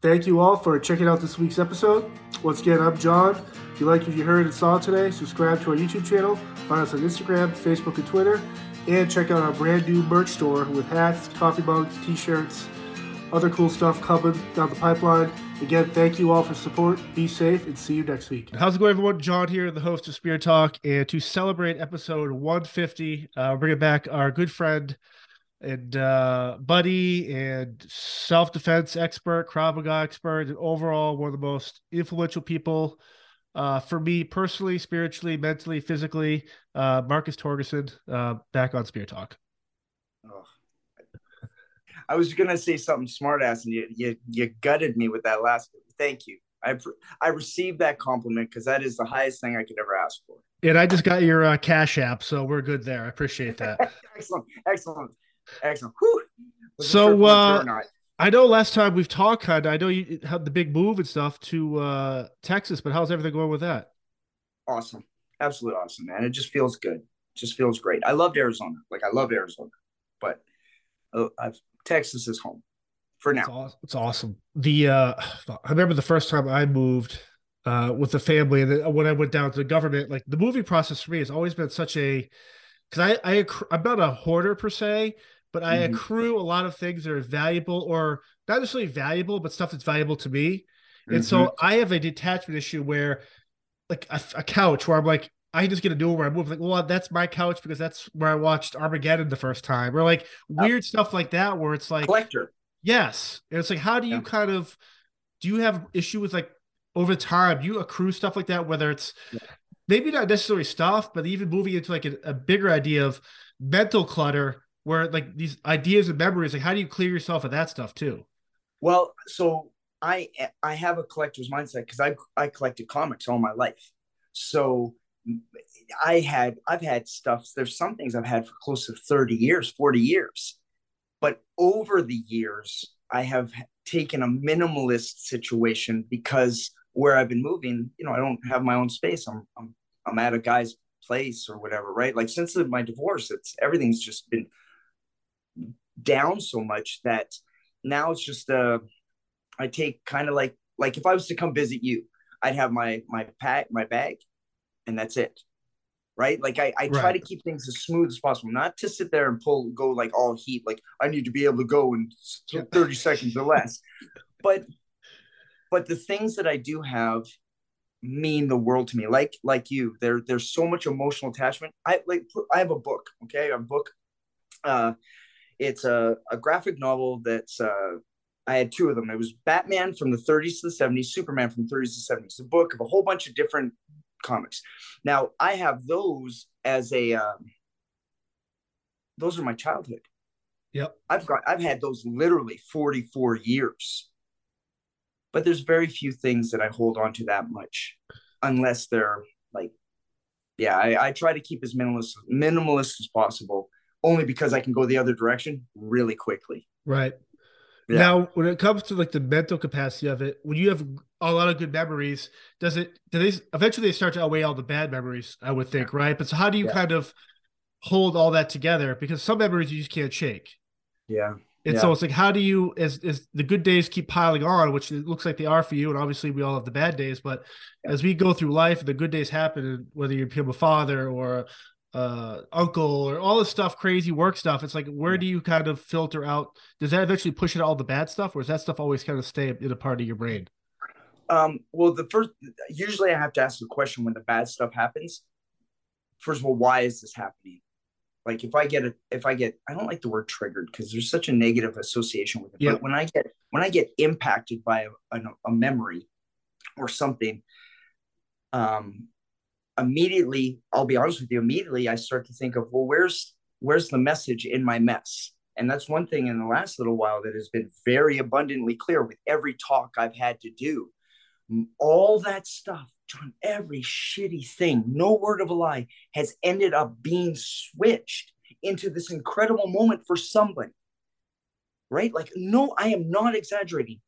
Thank you all for checking out this week's episode. Once again, I'm John. If you like what you heard and saw today, subscribe to our YouTube channel, find us on Instagram, Facebook, and Twitter, and check out our brand new merch store with hats, coffee mugs, t shirts, other cool stuff coming down the pipeline. Again, thank you all for support. Be safe and see you next week. How's it going, everyone? John here, the host of Spear Talk. And to celebrate episode 150, uh, bringing back our good friend and uh, buddy and self defense expert, Krav Maga expert, and overall one of the most influential people uh, for me personally, spiritually, mentally, physically. Uh, Marcus Torgerson, uh, back on Spear Talk. Oh. I was gonna say something smartass, and you, you you gutted me with that last. Thank you. I I received that compliment because that is the highest thing I could ever ask for. And I just got your uh, cash app, so we're good there. I appreciate that. excellent, excellent. Excellent. So uh, I know last time we've talked, of, I know you had the big move and stuff to uh, Texas, but how's everything going with that? Awesome, absolutely awesome, man. It just feels good. It just feels great. I loved Arizona. Like I love Arizona, but uh, Texas is home for now. It's awesome. The uh, I remember the first time I moved uh, with the family, and then when I went down to the government, like the moving process for me has always been such a because I I I'm not a hoarder per se, but I mm-hmm. accrue a lot of things that are valuable or not necessarily valuable, but stuff that's valuable to me. Mm-hmm. And so mm-hmm. I have a detachment issue where, like a, a, couch, where I'm like, I just get a new where I move like, well, that's my couch because that's where I watched Armageddon the first time, or like weird stuff like that, where it's like collector. Yes, and it's like, how do you yeah. kind of do you have issue with like over time? You accrue stuff like that, whether it's yeah. maybe not necessarily stuff, but even moving into like a, a bigger idea of mental clutter where like these ideas and memories like how do you clear yourself of that stuff too well so i i have a collector's mindset because i i collected comics all my life so i had i've had stuff there's some things i've had for close to 30 years 40 years. But over the years i have taken a minimalist situation because where i've been moving you know i don't have my own space. I'm i'm, I'm at a guy's place or whatever right? Like since my divorce it's everything's just been down so much that now it's just uh I take kind of like like if I was to come visit you, I'd have my my pack, my bag, and that's it. Right? Like I, I right. try to keep things as smooth as possible, not to sit there and pull go like all heat, like I need to be able to go in 30 seconds or less. But but the things that I do have mean the world to me. Like like you, there there's so much emotional attachment. I like I have a book, okay? A book uh it's a, a graphic novel that's uh, I had two of them. It was Batman from the 30s to the 70s, Superman from the 30s to the 70s, a book of a whole bunch of different comics. Now I have those as a um, those are my childhood. Yep. I've got I've had those literally 44 years. But there's very few things that I hold on to that much unless they're like yeah, I, I try to keep as minimalist minimalist as possible only because I can go the other direction really quickly. Right. Yeah. Now, when it comes to like the mental capacity of it, when you have a lot of good memories, does it do they eventually they start to outweigh all the bad memories? I would think, right? But so how do you yeah. kind of hold all that together? Because some memories you just can't shake. Yeah. And yeah. so it's like, how do you, as as the good days keep piling on, which it looks like they are for you, and obviously we all have the bad days, but as we go through life, the good days happen, whether you become a father or uh uncle or all this stuff crazy work stuff it's like where do you kind of filter out? Does that eventually push it all the bad stuff or does that stuff always kind of stay in a part of your brain? Um well the first usually i have to ask a question when the bad stuff happens. First of all why is this happening? Like if i get a if i get i don't like the word triggered because there's such a negative association with it yeah. but when i get when i get impacted by a, a, a memory or something um immediately i'll be honest with you immediately i start to think of well where's where's the message in my mess? And that's one thing in the last little while that has been very abundantly clear with every talk i've had to do. All that stuff john every shitty thing no word of a lie has ended up being switched into this incredible moment for somebody. Right? Like no i am not exaggerating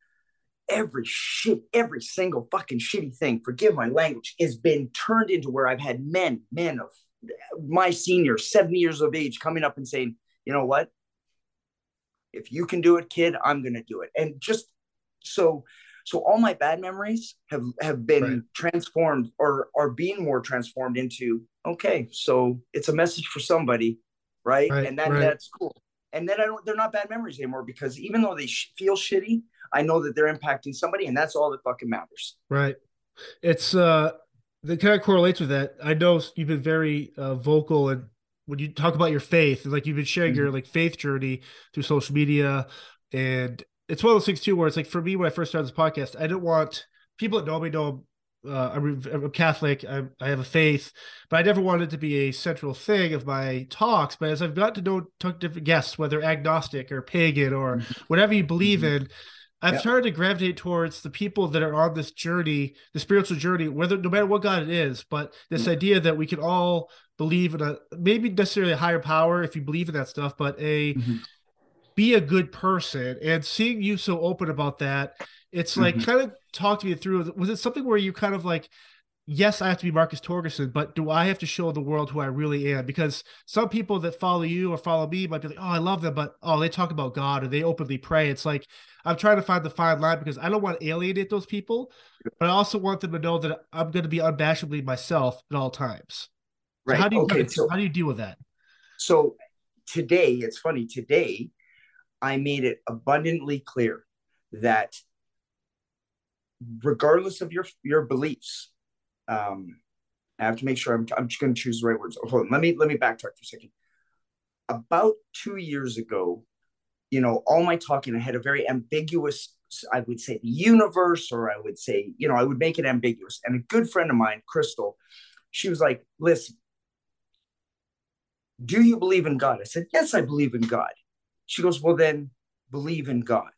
every shit, every single fucking shitty thing, forgive my language, has been turned into where I've had men, men of my senior, 70 years of age, coming up and saying, you know what? If you can do it, kid, I'm gonna do it. And just so so all my bad memories have have been right. transformed or are being more transformed into okay, so it's a message for somebody, right? right and that right. that's cool. And then I don't they're not bad memories anymore because even though they sh- feel shitty, I know that they're impacting somebody, and that's all that fucking matters. Right. It's uh that kind of correlates with that. I know you've been very uh, vocal and when you talk about your faith, like you've been sharing mm-hmm. your like faith journey through social media, and it's one of those things too where it's like for me when I first started this podcast, I didn't want people that know me know uh, I'm, I'm, Catholic. I'm, i have a faith, but I never wanted it to be a central thing of my talks. But as I've got to know talk to different guests, whether agnostic or pagan or mm-hmm. whatever you believe mm-hmm. in, I've yep. started to gravitate towards the people that are on this journey, the spiritual journey, whether no matter what God it is, but this mm-hmm. idea that we can all believe in a maybe necessarily a higher power if you believe in that stuff, but a mm-hmm. be a good person. And seeing you so open about that, it's like mm-hmm. kind of talk to me through. Was it something where you kind of like yes, I have to be Marcus Torgerson, but do I have to show the world who I really am? Because some people that follow you or follow me might be like, oh, I love them, but oh, they talk about God or they openly pray. It's like I'm trying to find the fine line because I don't want to alienate those people, but I also want them to know that I'm going to be unabashedly myself at all times. Right. So how do you okay, so, how do you deal with that? So today, it's funny. Today, I made it abundantly clear that regardless of your your beliefs, um, I have to make sure I'm, I'm just going to choose the right words. Hold on, let me let me backtrack for a second. About two years ago, you know, all my talking, I had a very ambiguous, I would say, the universe, or I would say, you know, I would make it ambiguous. And a good friend of mine, Crystal, she was like, "Listen, do you believe in God?" I said, "Yes, I believe in God." She goes, "Well, then believe in God."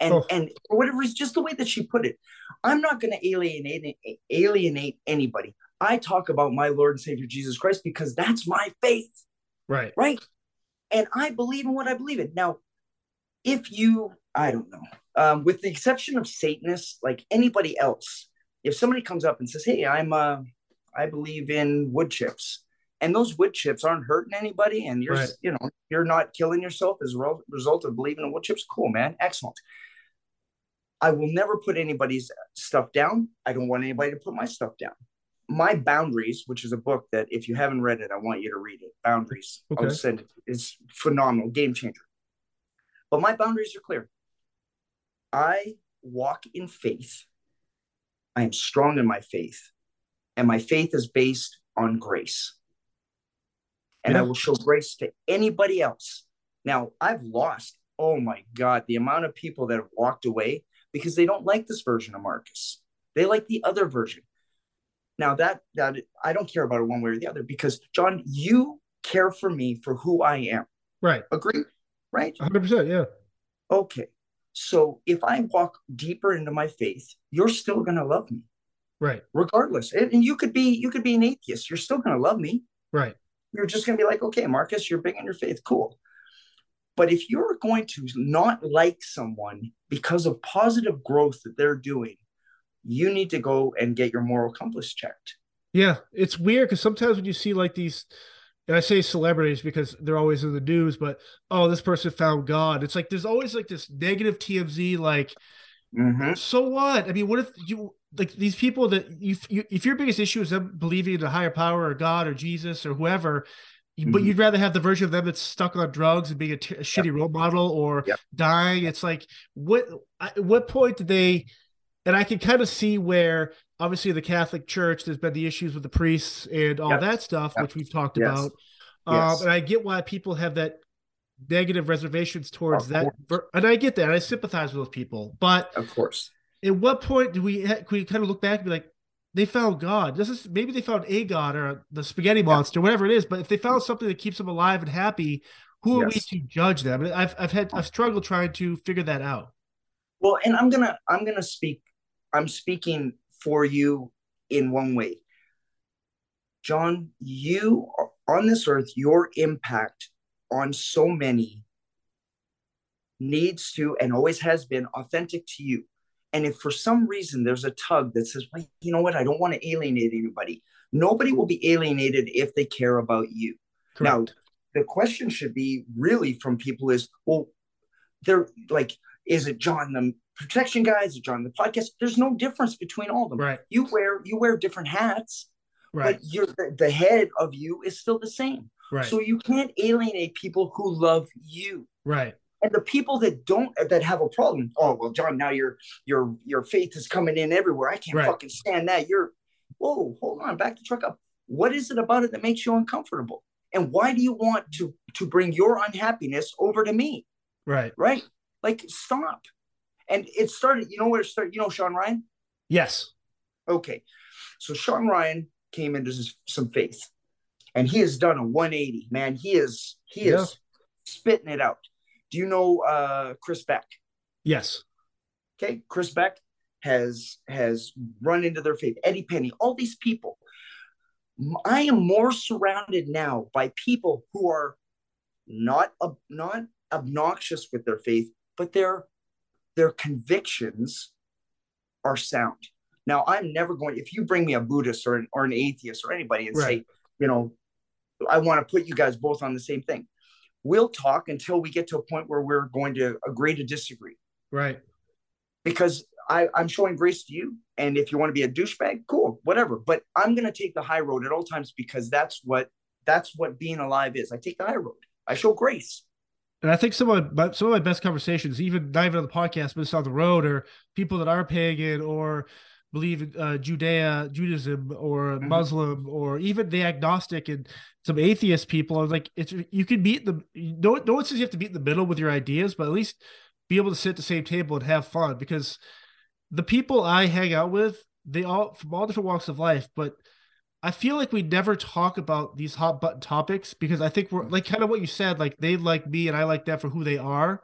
And oh. and whatever is just the way that she put it, I'm not going to alienate alienate anybody. I talk about my Lord and Savior Jesus Christ because that's my faith. Right. Right. And I believe in what I believe in. Now, if you, I don't know, um, with the exception of Satanists, like anybody else, if somebody comes up and says, "Hey, I'm uh, I believe in wood chips," and those wood chips aren't hurting anybody, and you're, right. you know, you're not killing yourself as a result of believing in wood chips, cool, man, excellent. I will never put anybody's stuff down. I don't want anybody to put my stuff down. My Boundaries, which is a book that if you haven't read it, I want you to read it. Boundaries. Okay. I'll send it. It's phenomenal, game changer. But my boundaries are clear. I walk in faith. I am strong in my faith. And my faith is based on grace. And yeah. I will show grace to anybody else. Now, I've lost, oh my God, the amount of people that have walked away because they don't like this version of Marcus. They like the other version. Now that that I don't care about it one way or the other because John, you care for me for who I am. Right. Agree. Right. 100%. Yeah. Okay. So if I walk deeper into my faith, you're still going to love me. Right. Regardless. And you could be you could be an atheist. You're still going to love me. Right. You're just going to be like, "Okay, Marcus, you're big in your faith. Cool." But if you're going to not like someone because of positive growth that they're doing, you need to go and get your moral compass checked. Yeah, it's weird because sometimes when you see like these, and I say celebrities because they're always in the news, but oh, this person found God. It's like there's always like this negative TMZ, like, mm-hmm. so what? I mean, what if you like these people that you, you if your biggest issue is them believing in a higher power or God or Jesus or whoever, Mm-hmm. But you'd rather have the version of them that's stuck on drugs and being a, t- a shitty yep. role model or yep. dying. It's like what at what point did they? And I can kind of see where obviously the Catholic Church there's been the issues with the priests and all yep. that stuff, which we've talked yes. about. Yes. Um, and I get why people have that negative reservations towards that, and I get that. I sympathize with those people, but of course, at what point do we ha- we kind of look back and be like, they found God. This is maybe they found a God or the spaghetti monster, whatever it is. But if they found something that keeps them alive and happy, who are yes. we to judge them? I've I've had I've struggled trying to figure that out. Well, and I'm gonna I'm gonna speak. I'm speaking for you in one way, John. You on this earth, your impact on so many needs to and always has been authentic to you And if for some reason there's a tug that says, well, you know what, I don't want to alienate anybody, nobody will be alienated if they care about you. Correct. Now, the question should be really from people is, well, they're like, is it John the protection guy? Is it John the podcast? There's no difference between all of them. Right. You wear you wear different hats, right. but you're the, the head of you is still the same. Right. So you can't alienate people who love you. Right. And the people that don't that have a problem, oh well, John, now your your your faith is coming in everywhere. I can't right. fucking stand that. You're whoa, hold on, back the truck up. What is it about it that makes you uncomfortable? And why do you want to to bring your unhappiness over to me? Right. Right. Like stop. And it started, you know where it started? You know Sean Ryan? Yes. Okay. So Sean Ryan came into some faith and he has done a 180, man. He is he is spitting it out. Do you know uh, Chris Beck? Yes. Okay, Chris Beck has has run into their faith. Eddie Penney, all these people. I am more surrounded now by people who are not not obnoxious with their faith, but their their convictions are sound. Now, I'm never going. If you bring me a Buddhist or an, or an atheist or anybody and right. say, you know, I want to put you guys both on the same thing we'll talk until we get to a point where we're going to agree to disagree. Right. Because I, I'm showing grace to you. And if you want to be a douchebag, cool, whatever. But I'm gonna take the high road at all times because that's what that's what being alive is. I take the high road. I show grace. And I think some of my some of my best conversations, even not even on the podcast, but just on the road, are people that are pagan or believe in uh, Judea, Judaism, or mm-hmm. Muslim, or even the agnostic and some atheist people are like, it's you can meet the no no one says you have to in the middle with your ideas, but at least be able to sit at the same table and have fun because the people I hang out with, they all from all different walks of life, but I feel like we never talk about these hot button topics because I think we're like kind of what you said, like they like me and I like them for who they are.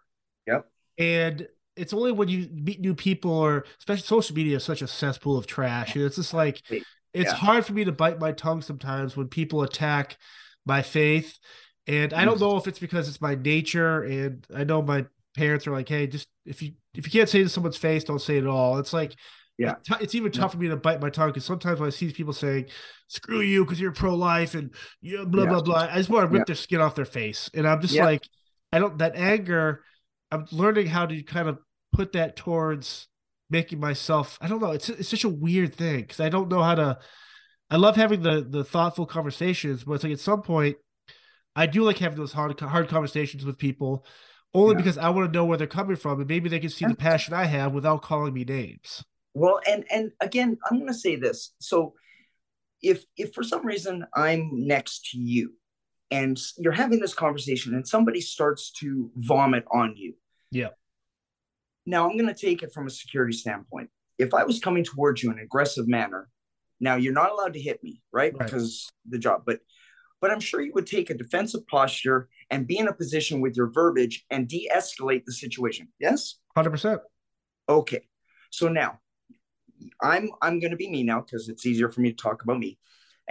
Yep. And it's only when you meet new people or especially social media is such a cesspool of trash. And it's just like it's yeah. hard for me to bite my tongue sometimes when people attack my faith. And I don't mm-hmm. know if it's because it's my nature and I know my parents are like, hey, just if you if you can't say to someone's face, don't say it at all. It's like yeah, it's, t- it's even tough yeah. for me to bite my tongue because sometimes when I see people saying "screw you" because you're pro-life and yeah, blah yeah. blah blah, I just want to rip their skin off their face, and I'm just like, I don't that anger. I'm learning how to kind of put that towards making myself. I don't know. It's it's such a weird thing because I don't know how to. I love having the the thoughtful conversations, but it's like at some point, I do like having those hard hard conversations with people, only yeah. because I want to know where they're coming from, and maybe they can see the passion I have without calling me names. Well, and and again, I'm going to say this. So, if if for some reason I'm next to you, and you're having this conversation, and somebody starts to vomit on you, yeah, now, I'm going to take it from a security standpoint. If I was coming towards you in an aggressive manner, now you're not allowed to hit me, right? right? Because the job, but but I'm sure you would take a defensive posture and be in a position with your verbiage and de-escalate the situation. Yes, hundred percent. Okay, so now I'm I'm going to be me now because it's easier for me to talk about me.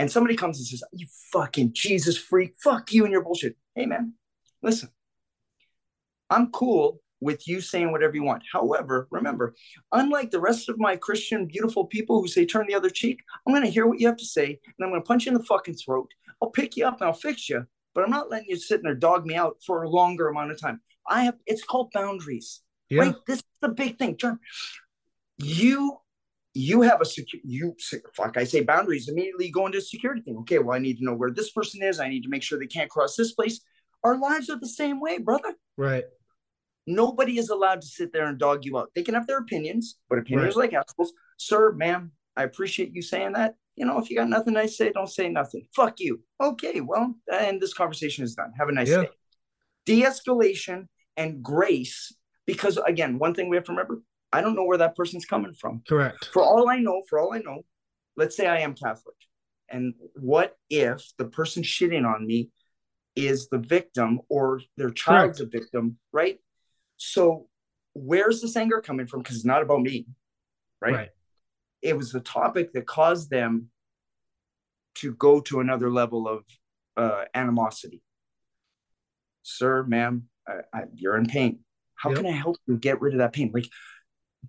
And somebody comes and says, "You fucking Jesus freak, fuck you and your bullshit." Hey man, listen, I'm cool with you saying whatever you want. However, remember, unlike the rest of my Christian, beautiful people who say turn the other cheek, I'm going to hear what you have to say and I'm going to punch you in the fucking throat. I'll pick you up and I'll fix you, but I'm not letting you sit there dog me out for a longer amount of time. I have, it's called boundaries. Yeah. Right? This is the big thing. John, you you have a secure you fuck i say boundaries immediately go into a security thing okay well i need to know where this person is i need to make sure they can't cross this place our lives are the same way brother right Nobody is allowed to sit there and dog you out. They can have their opinions, but opinions right. like assholes. Sir, ma'am, I appreciate you saying that. You know, if you got nothing nice to say, don't say nothing. Fuck you. Okay, well, and this conversation is done. Have a nice yeah. day. De-escalation and grace, because again, one thing we have to remember, I don't know where that person's coming from. Correct. For all I know, for all I know, let's say I am Catholic. And what if the person shitting on me is the victim or their child's Correct. a victim, right? So where's this anger coming from? Because it's not about me, right? right? It was the topic that caused them to go to another level of uh, animosity. Sir, ma'am, I, I, you're in pain. How yep. can I help you get rid of that pain? Like,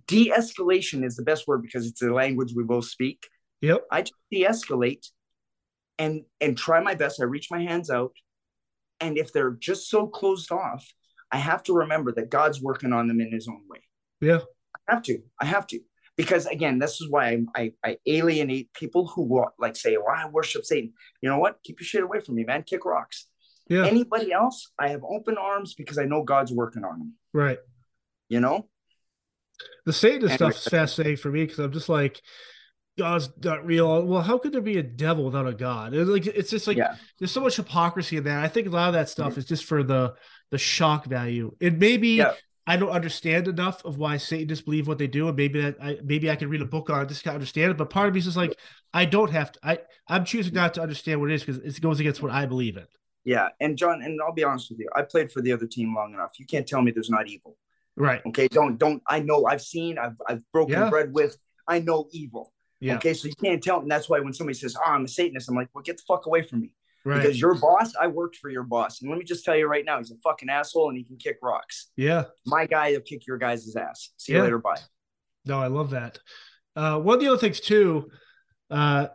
de-escalation is the best word because it's the language we both speak. Yep. I just de-escalate and and try my best. I reach my hands out. And if they're just so closed off, I have to remember that God's working on them in his own way. Yeah. I have to. I have to. Because again, this is why I, I, I alienate people who want, like say, well, I worship Satan. You know what? Keep your shit away from me, man. Kick rocks. Yeah. Anybody else, I have open arms because I know God's working on them. Right. You know? The Satanist Anyway, stuff's fascinating for me because I'm just like, God's not real. Well, how could there be a devil without a God? It's like it's just like yeah. there's so much hypocrisy in that. I think a lot of that stuff mm-hmm. is just for the the shock value. And maybe Yeah. I don't understand enough of why Satanists believe what they do, and maybe that I maybe I can read a book on it just to understand it. But part of me is just like I don't have to. I I'm choosing not to understand what it is because it goes against what I believe in. Yeah. And John, and I'll be honest with you, I played for the other team long enough. You can't tell me there's not evil. Right. Okay. Don't don't I know I've seen, I've I've broken Yeah. bread with, I know evil. Yeah. Okay. So you can't tell. And that's why when somebody says, Oh, I'm a Satanist, I'm like, well, get the fuck away from me. Right. Because your boss, I worked for your boss. And let me just tell you right now, he's a fucking asshole and he can kick rocks. yeah. My guy will kick your guys' ass. See you later. Bye. No, I love that. Uh, one of the other things too, uh,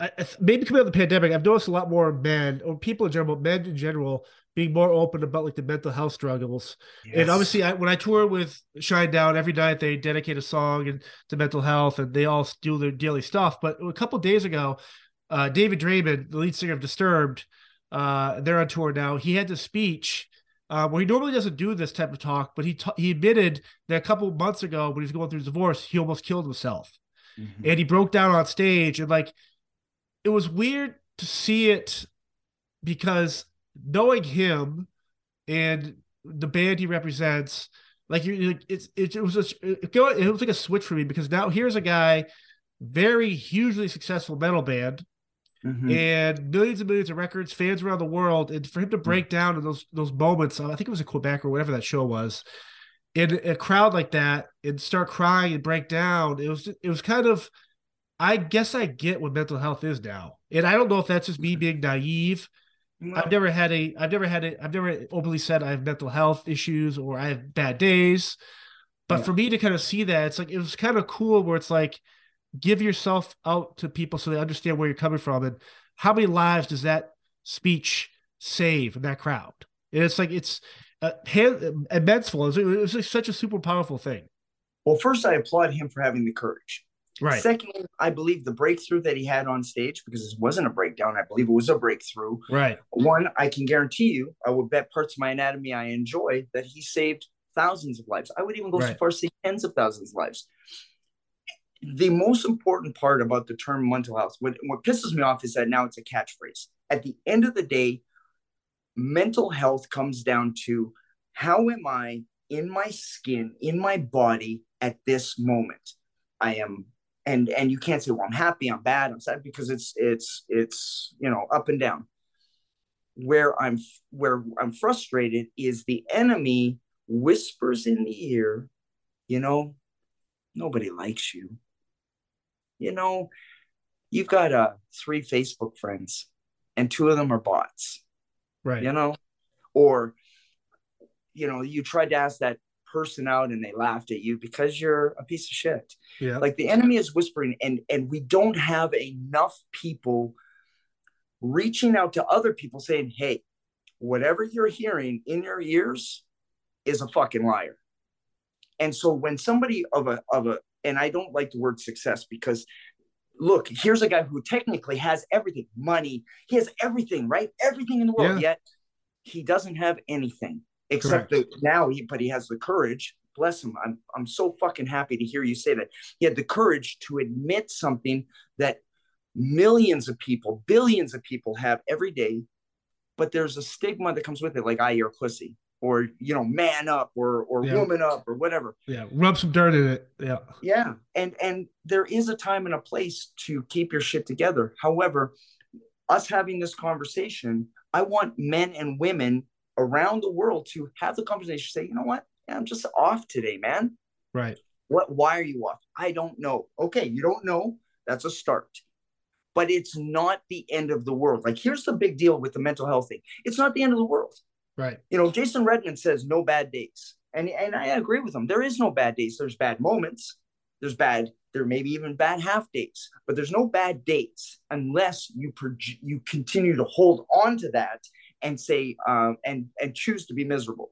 I, I- maybe coming out of the pandemic, I've noticed a lot more men or people in general, men in general, being more open about like the mental health struggles. And obviously, I, when I tour with Shinedown every night, they dedicate a song and to mental health, and they all do their daily stuff. But a couple days ago, uh, David Draiman, the lead singer of Disturbed, uh, they're on tour now. He had this speech uh, where he normally doesn't do this type of talk, but he ta- he admitted that a couple months ago, when he was going through his divorce, he almost killed himself, Mhm. and he broke down on stage, and like it was weird to see it because knowing him and the band he represents, like you, like, it's it, it was a, it, was like a switch for me because now here's a guy, very hugely successful metal band, Mhm. and millions and millions of records, fans around the world, and for him to break down in those those moments, I think it was in Quebec or whatever that show was, in a crowd like that, and start crying and break down, it was it was kind of, I guess I get what mental health is now, and I don't know if that's just me being naive. Well, I've never had a, I've never had a, I've never openly said I have mental health issues or I have bad days, but Yeah. for me to kind of see that, it's like it was kind of cool where it's like give yourself out to people so they understand where you're coming from and how many lives does that speech save in that crowd and it's like it's uh, hand, immense it was, it was like such a super powerful thing well, first, I applaud him for having the courage. Right Secondly, I believe the breakthrough that he had on stage, because it wasn't a breakdown, I believe it was a breakthrough. right One, I can guarantee you, I would bet parts of my anatomy I enjoy that he saved thousands of lives. I would even go so far as to say tens of thousands of lives. The most important part about the term mental health, what, what pisses me off is that now it's a catchphrase. At the end of the day, mental health comes down to how am I in my skin, in my body at this moment? I am and and you can't say well i'm happy i'm bad i'm sad because it's it's it's you know up and down. Where i'm where i'm frustrated is the enemy whispers in the ear you know nobody likes you. You know you've got uh three facebook friends and two of them are bots. Right. You know? Or you know you tried to ask that person out and they laughed at you because you're a piece of shit. Yeah. Like the enemy is whispering and and we don't have enough people reaching out to other people saying hey whatever you're hearing in your ears is a fucking liar. And so when somebody of a of a and i don't like the word success because look here's a guy who technically has everything money he has everything right? Everything in the world Yeah. yet he doesn't have anything except Correct. that now he but he has the courage bless him i'm i'm so fucking happy to hear you say that he had the courage to admit something that millions of people billions of people have every day but there's a stigma that comes with it like I you're pussy or you know man up or or Yeah. woman up or whatever yeah rub some dirt in it yeah yeah and and there is a time and a place to keep your shit together however us having this conversation i want men and women around the world to have the conversation say you know what? Yeah, i'm just off today man. Right. What why are you off? I don't know. Okay you don't know. That's a start. But it's not the end of the world. Like here's the big deal with the mental health thing. It's not the end of the world. Right. You know jason redman says no bad days And and I agree with him. There is no bad days. There's bad moments. There's bad. There may be even bad half days, but there's no bad dates unless you you continue to hold on to that and say um, and and choose to be miserable.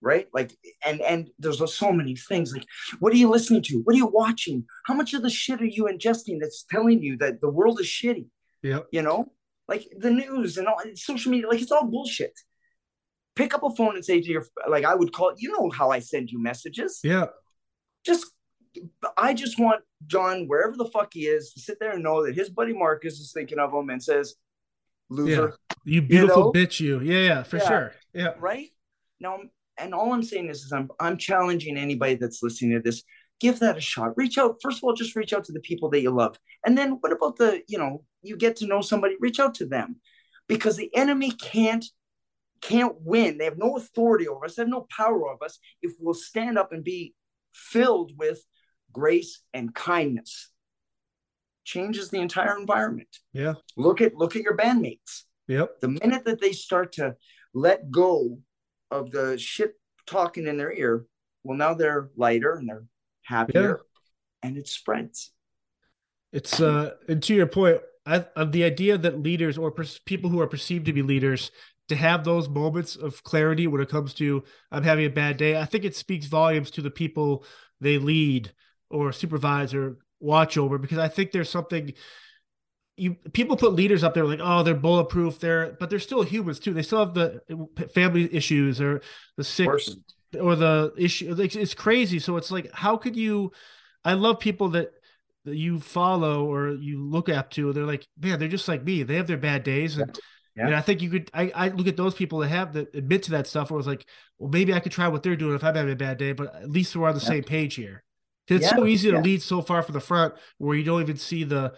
Right? Like and and there's so many things like what are you listening to? What are you watching? How much of the shit are you ingesting that's telling you that the world is shitty? Yeah you know? Like the news and all social media like it's all bullshit. Pick up a phone and say to your like i would call you know how i send you messages. Yeah. Just i just want john wherever the fuck he is to sit there and know that his buddy marcus is thinking of him and says loser. You beautiful you know? bitch you yeah yeah for yeah. sure yeah right now and all I'm saying is, is I'm I'm challenging anybody that's listening to this. Give that a shot. Reach out. First of all, just reach out to the people that you love. And then what about the, you know, you get to know somebody, reach out to them. Because the enemy can't can't win. They have no authority over us, they have no power over us if we'll stand up and be filled with grace and kindness. Changes the entire environment. Yeah. Look at look at your bandmates. Yep. The minute that they start to let go of the shit talking in their ear, well, now they're lighter and they're happier, yeah. and it spreads. It's uh, and to your point, I, of the idea that leaders or per- people who are perceived to be leaders to have those moments of clarity when it comes to I'm having a bad day, I think it speaks volumes to the people they lead or supervise or watch over because I think there's something you people put leaders up there like oh they're bulletproof they're but they're still humans too. They still have the uh, family issues or the sick or the issue like, it's crazy. So it's like how could you i love people that that you follow or you look up to they're like man they're just like me. They have their bad days. And, yeah. and i think you could I, I look at those people that have that admit to that stuff where it's like well maybe i could try what they're doing if i'm having a bad day but at least we're on the yeah. same page here. It's yeah. so easy to lead so far from the front where you don't even see the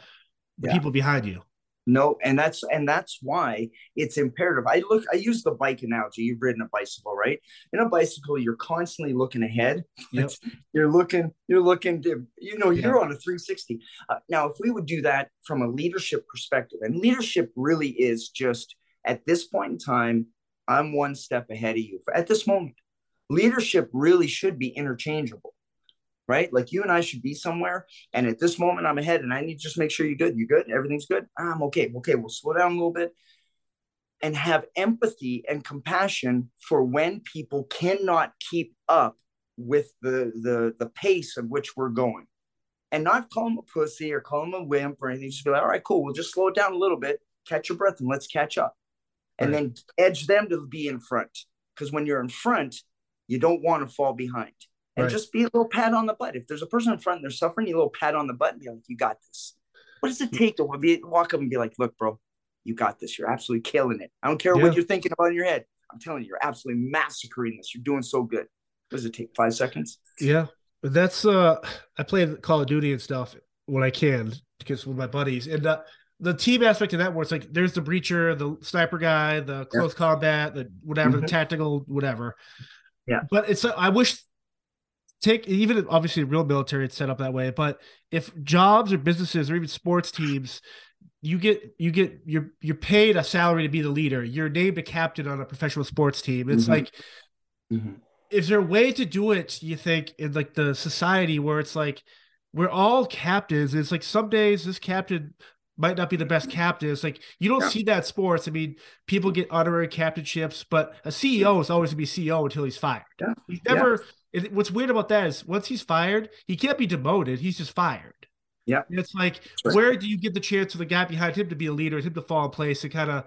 the yeah. people behind you. No and that's and that's why it's imperative. I look i use the bike analogy. You've ridden a bicycle right? In a bicycle you're constantly looking ahead. Yep. you're looking you're looking to you know you're yeah. on a 360 uh, now if we would do that from a leadership perspective and leadership really is just at this point in time i'm one step ahead of you. At this moment leadership really should be interchangeable right? Like you and I should be somewhere. And at this moment, I'm ahead and I need to just make sure you're good. you're good? Everything's good? I'm okay. Okay, we'll slow down a little bit and have empathy and compassion for when people cannot keep up with the the the pace of which we're going. And not call them a pussy or call them a wimp or anything. Just be like, all right, cool. We'll just slow it down a little bit, catch your breath, and let's catch up. And right. then edge them to be in front. Because when you're in front, you don't want to fall behind and right. just be a little pat on the butt. If there's a person in front and they're suffering, you a little pat on the butt and be like, "You got this." What does it take to be, walk up and be like, "Look, bro, you got this. You're absolutely killing it. I don't care yeah. what you're thinking about in your head. I'm telling you, you're absolutely massacring this. You're doing so good." What does it take? Five seconds? Yeah, but that's uh, I play Call of Duty and stuff when I can because with my buddies and. uh the team aspect of that where it's like there's the breacher, the sniper guy, the close yeah. combat, the whatever, mm-hmm. the tactical, whatever. Yeah. But it's I wish take even obviously real military it's set up that way but if jobs or businesses or even sports teams you get you get you're you're paid a salary to be the leader you're named a captain on a professional sports team it's mm-hmm. like mm-hmm. is there a way to do it you think in like the society where it's like we're all captains it's like some days this captain might not be the best captain. It's like you don't yeah. see that sports. I mean, people get honorary captainships, but a CEO is always to be CEO until he's fired. Yeah. He's never it, what's weird about that is once he's fired, he can't be demoted. He's just fired. Yeah. It's like, right. where do you get the chance for the guy behind him to be a leader, him to fall in place and kind of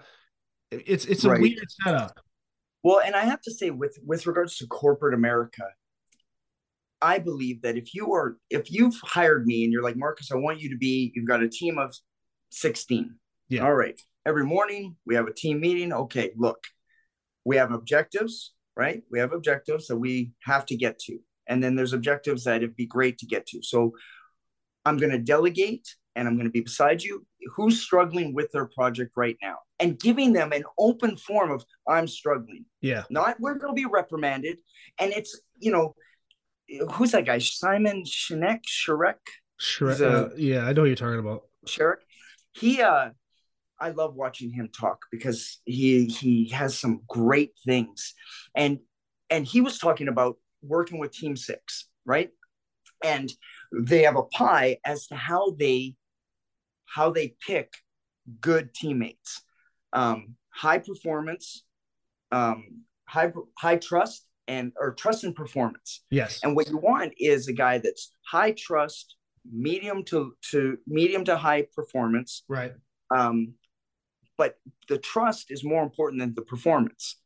it's it's a right. weird setup. Well, and I have to say, with with regards to corporate America, I believe that if you are if you've hired me and you're like, Marcus, I want you to be, you've got a team of 16. Yeah. All right. Every morning we have a team meeting. Okay, look, we have objectives right? We have objectives that we have to get to. And then there's objectives that it'd be great to get to. So I'm going to delegate and I'm going to be beside you. Who's struggling with their project right now? And giving them an open form of, I'm struggling. Yeah. Not we're going to be reprimanded. And it's, you know, who's that guy? Simon Sinek, Shrek? Shrek. Uh, yeah, I know what you're talking about. Shrek. He, uh, I love watching him talk because he he has some great things, and and he was talking about working with Team Six, right? And they have a pie as to how they how they pick good teammates, um, high performance, um, high high trust, and or trust and performance. Yes. And what you want is a guy that's high trust, medium to to medium to high performance. Right. Um, but the trust is more important than the performance.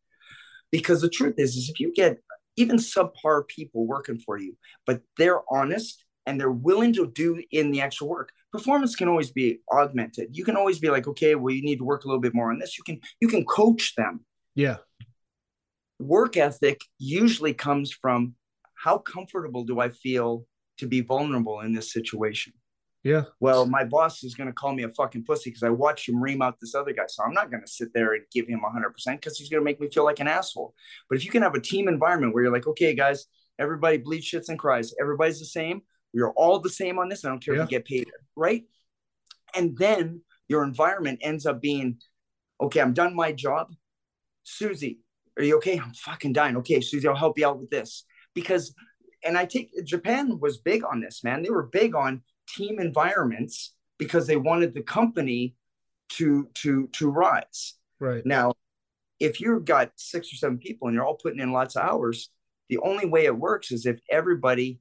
Because the truth is, is if you get even subpar people working for you, but they're honest and they're willing to do in the actual work, performance can always be augmented. You can always be like, okay, well, you need to work a little bit more on this. You can you can coach them. Yeah. Work ethic usually comes from how comfortable do I feel to be vulnerable in this situation? Yeah. Well, my boss is going to call me a fucking pussy because I watched him ream out this other guy. So I'm not going to sit there and give him 100% because he's going to make me feel like an asshole. But if you can have a team environment where you're like, okay, guys, everybody bleeds, shits, and cries, everybody's the same. We're all the same on this. I don't care Yeah. if you get paid, right? And then your environment ends up being, okay, I'm done my job. Susie, are you okay? I'm fucking dying. Okay, Susie, I'll help you out with this. Because, and I take Japan was big on this, man. They were big on team environments because they wanted the company to to to rise. Right. Now, if you've got six or seven people and you're all putting in lots of hours, the only way it works is if everybody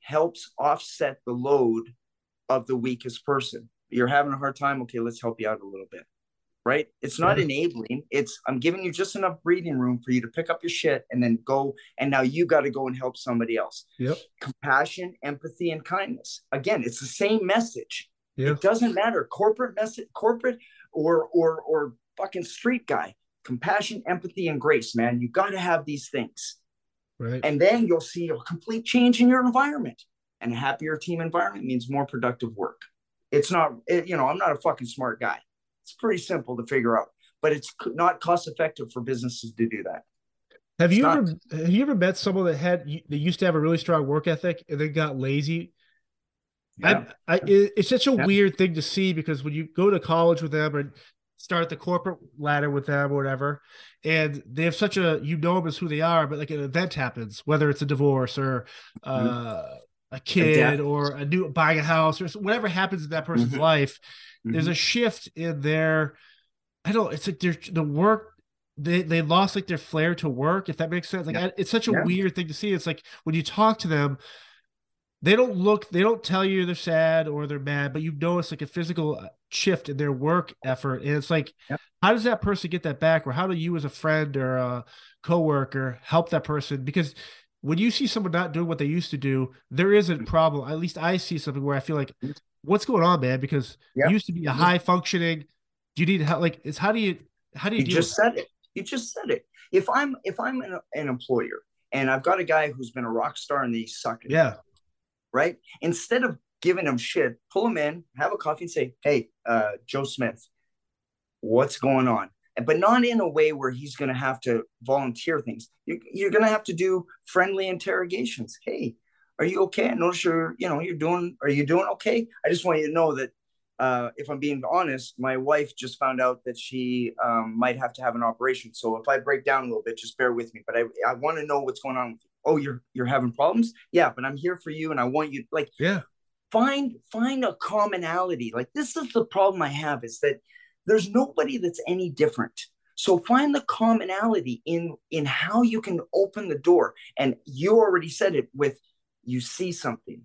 helps offset the load of the weakest person. You're having a hard time. Okay, let's help you out a little bit. Right? It's not enabling. It's I'm giving you just enough breathing room for you to pick up your shit and then go. And now you got to go and help somebody else. Yep. Compassion, empathy, and kindness. Again, it's the same message. Yeah. It doesn't matter corporate message, corporate or or or fucking street guy. Compassion, empathy, and grace, man. You got to have these things, Right. and then you'll see a complete change in your environment. And a happier team environment means more productive work. It's not, it, you know, I'm not a fucking smart guy. It's pretty simple to figure out, but it's not cost effective for businesses to do that. Have It's you not- ever have you ever met someone that had that used to have a really strong work ethic and then got lazy? Yeah. I, I it's such a Yeah. weird thing to see because when you go to college with them or start the corporate ladder with them or whatever, and they have such a you know them as who they are, but like an event happens, whether it's a divorce or uh, a kid death. or a new buying a house or whatever happens in that person's Mhm. life, there's Mhm. a shift in their I don't it's like their the work they they lost like their flair to work if that makes sense like Yeah. I, it's such a Yeah. weird thing to see it's like when you talk to them they don't look they don't tell you they're sad or they're mad but you notice like a physical uh, shift in their work effort and it's like how does that person get that back or how do you as a friend or a coworker help that person because when you see someone not doing what they used to do there is a Mm. problem at least i see something where i feel like what's going on man? Because you used to be a high functioning do you need help? Like it's how do you how do you, you just said it. You just said it. If i'm if i'm an, an employer and i've got a guy who's been a rock star and they suck at yeah. right? Instead of giving him shit pull him in have a coffee and say hey uh, joe smith what's going on? But not in a way where he's going to have to volunteer things. You're, you're going to have to do friendly interrogations. Hey are you okay i notice you're you know you're doing are you doing okay i just want you to know that uh, if I'm being honest, my wife just found out that she um, might have to have an operation. So if I break down a little bit, just bear with me. But I, I want to know what's going on with you. Oh, you're you're having problems? Yeah, but I'm here for you, and I want you like yeah find find a commonality. Like this is the problem I have is that there's nobody that's any different. So find the commonality in in how you can open the door. And you already said it with you see something.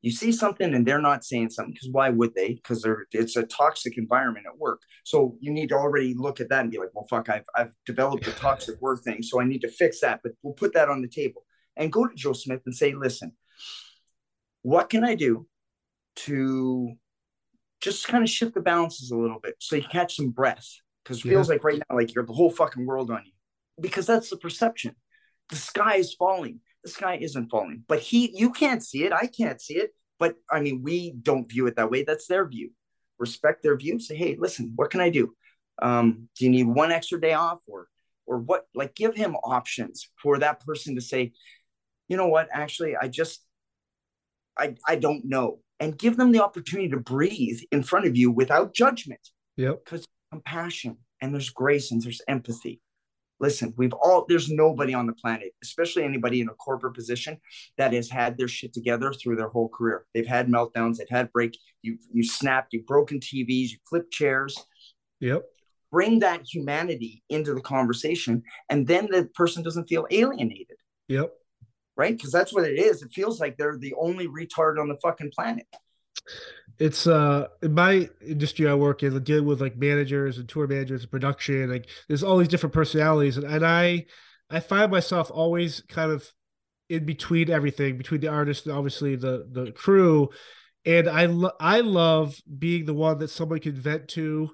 You see something and they're not saying something because why would they? Because they're it's a toxic environment at work. So you need to already look at that and be like, well, fuck, I've I've developed a toxic work thing, so I need to fix that. But we'll put that on the table and go to Joe Smith and say, listen, what can I do to just kind of shift the balances a little bit so you catch some breath? Because it feels like right now, like you're the whole fucking world on you. Because that's the perception. The sky is falling. The sky isn't falling. But he you can't see it. I can't see it. But I mean, we don't view it that way. That's their view. Respect their view. Say, hey, listen, what can I do? Um, do you need one extra day off or or what? Like give him options for that person to say, you know what, actually, I just I I don't know. And give them the opportunity to breathe in front of you without judgment yep because compassion and there's grace and there's empathy. Listen, we've all, there's nobody on the planet, especially anybody in a corporate position that has had their shit together through their whole career. They've had meltdowns, they've had break, you, you snapped, you've broken TVs, you flipped chairs. Yep. Bring that humanity into the conversation, and then the person doesn't feel alienated. Yep. Right? Because that's what it is. It feels like they're the only retard on the fucking planet it's uh in my industry I work in, dealing with like managers and tour managers and production, like there's all these different personalities, and, and I I find myself always kind of in between everything, between the artist and obviously the the crew, and I lo- I love being the one that someone can vent to,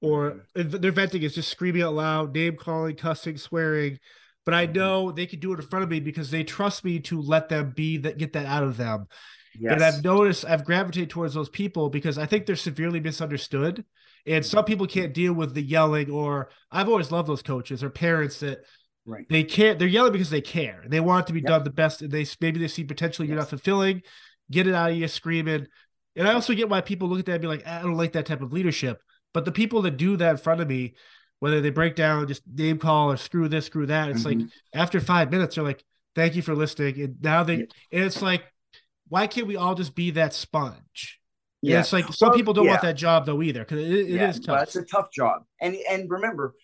or their venting is just screaming out loud, name calling, cussing, swearing. But I know they can do it in front of me because they trust me to let them be that get that out of them. Yes. And I've noticed I've gravitated towards those people because I think they're severely misunderstood. And some people can't deal with the yelling, or I've always loved those coaches or parents that right. they can't, they're yelling because they care. They want it to be yep. done the best. And they maybe they see potentially yes. you're not fulfilling, get it out of you screaming. And I also get why people look at that and be like, I don't like that type of leadership. But the people that do that in front of me, whether they break down, just name call or screw this, screw that, it's mm-hmm. like after five minutes, they're like, thank you for listening. And now they, and it's like, why can't we all just be that sponge? Yeah, it's like some people don't yeah. want that job though either because it, it yeah, is tough. It's a tough job, and and remember,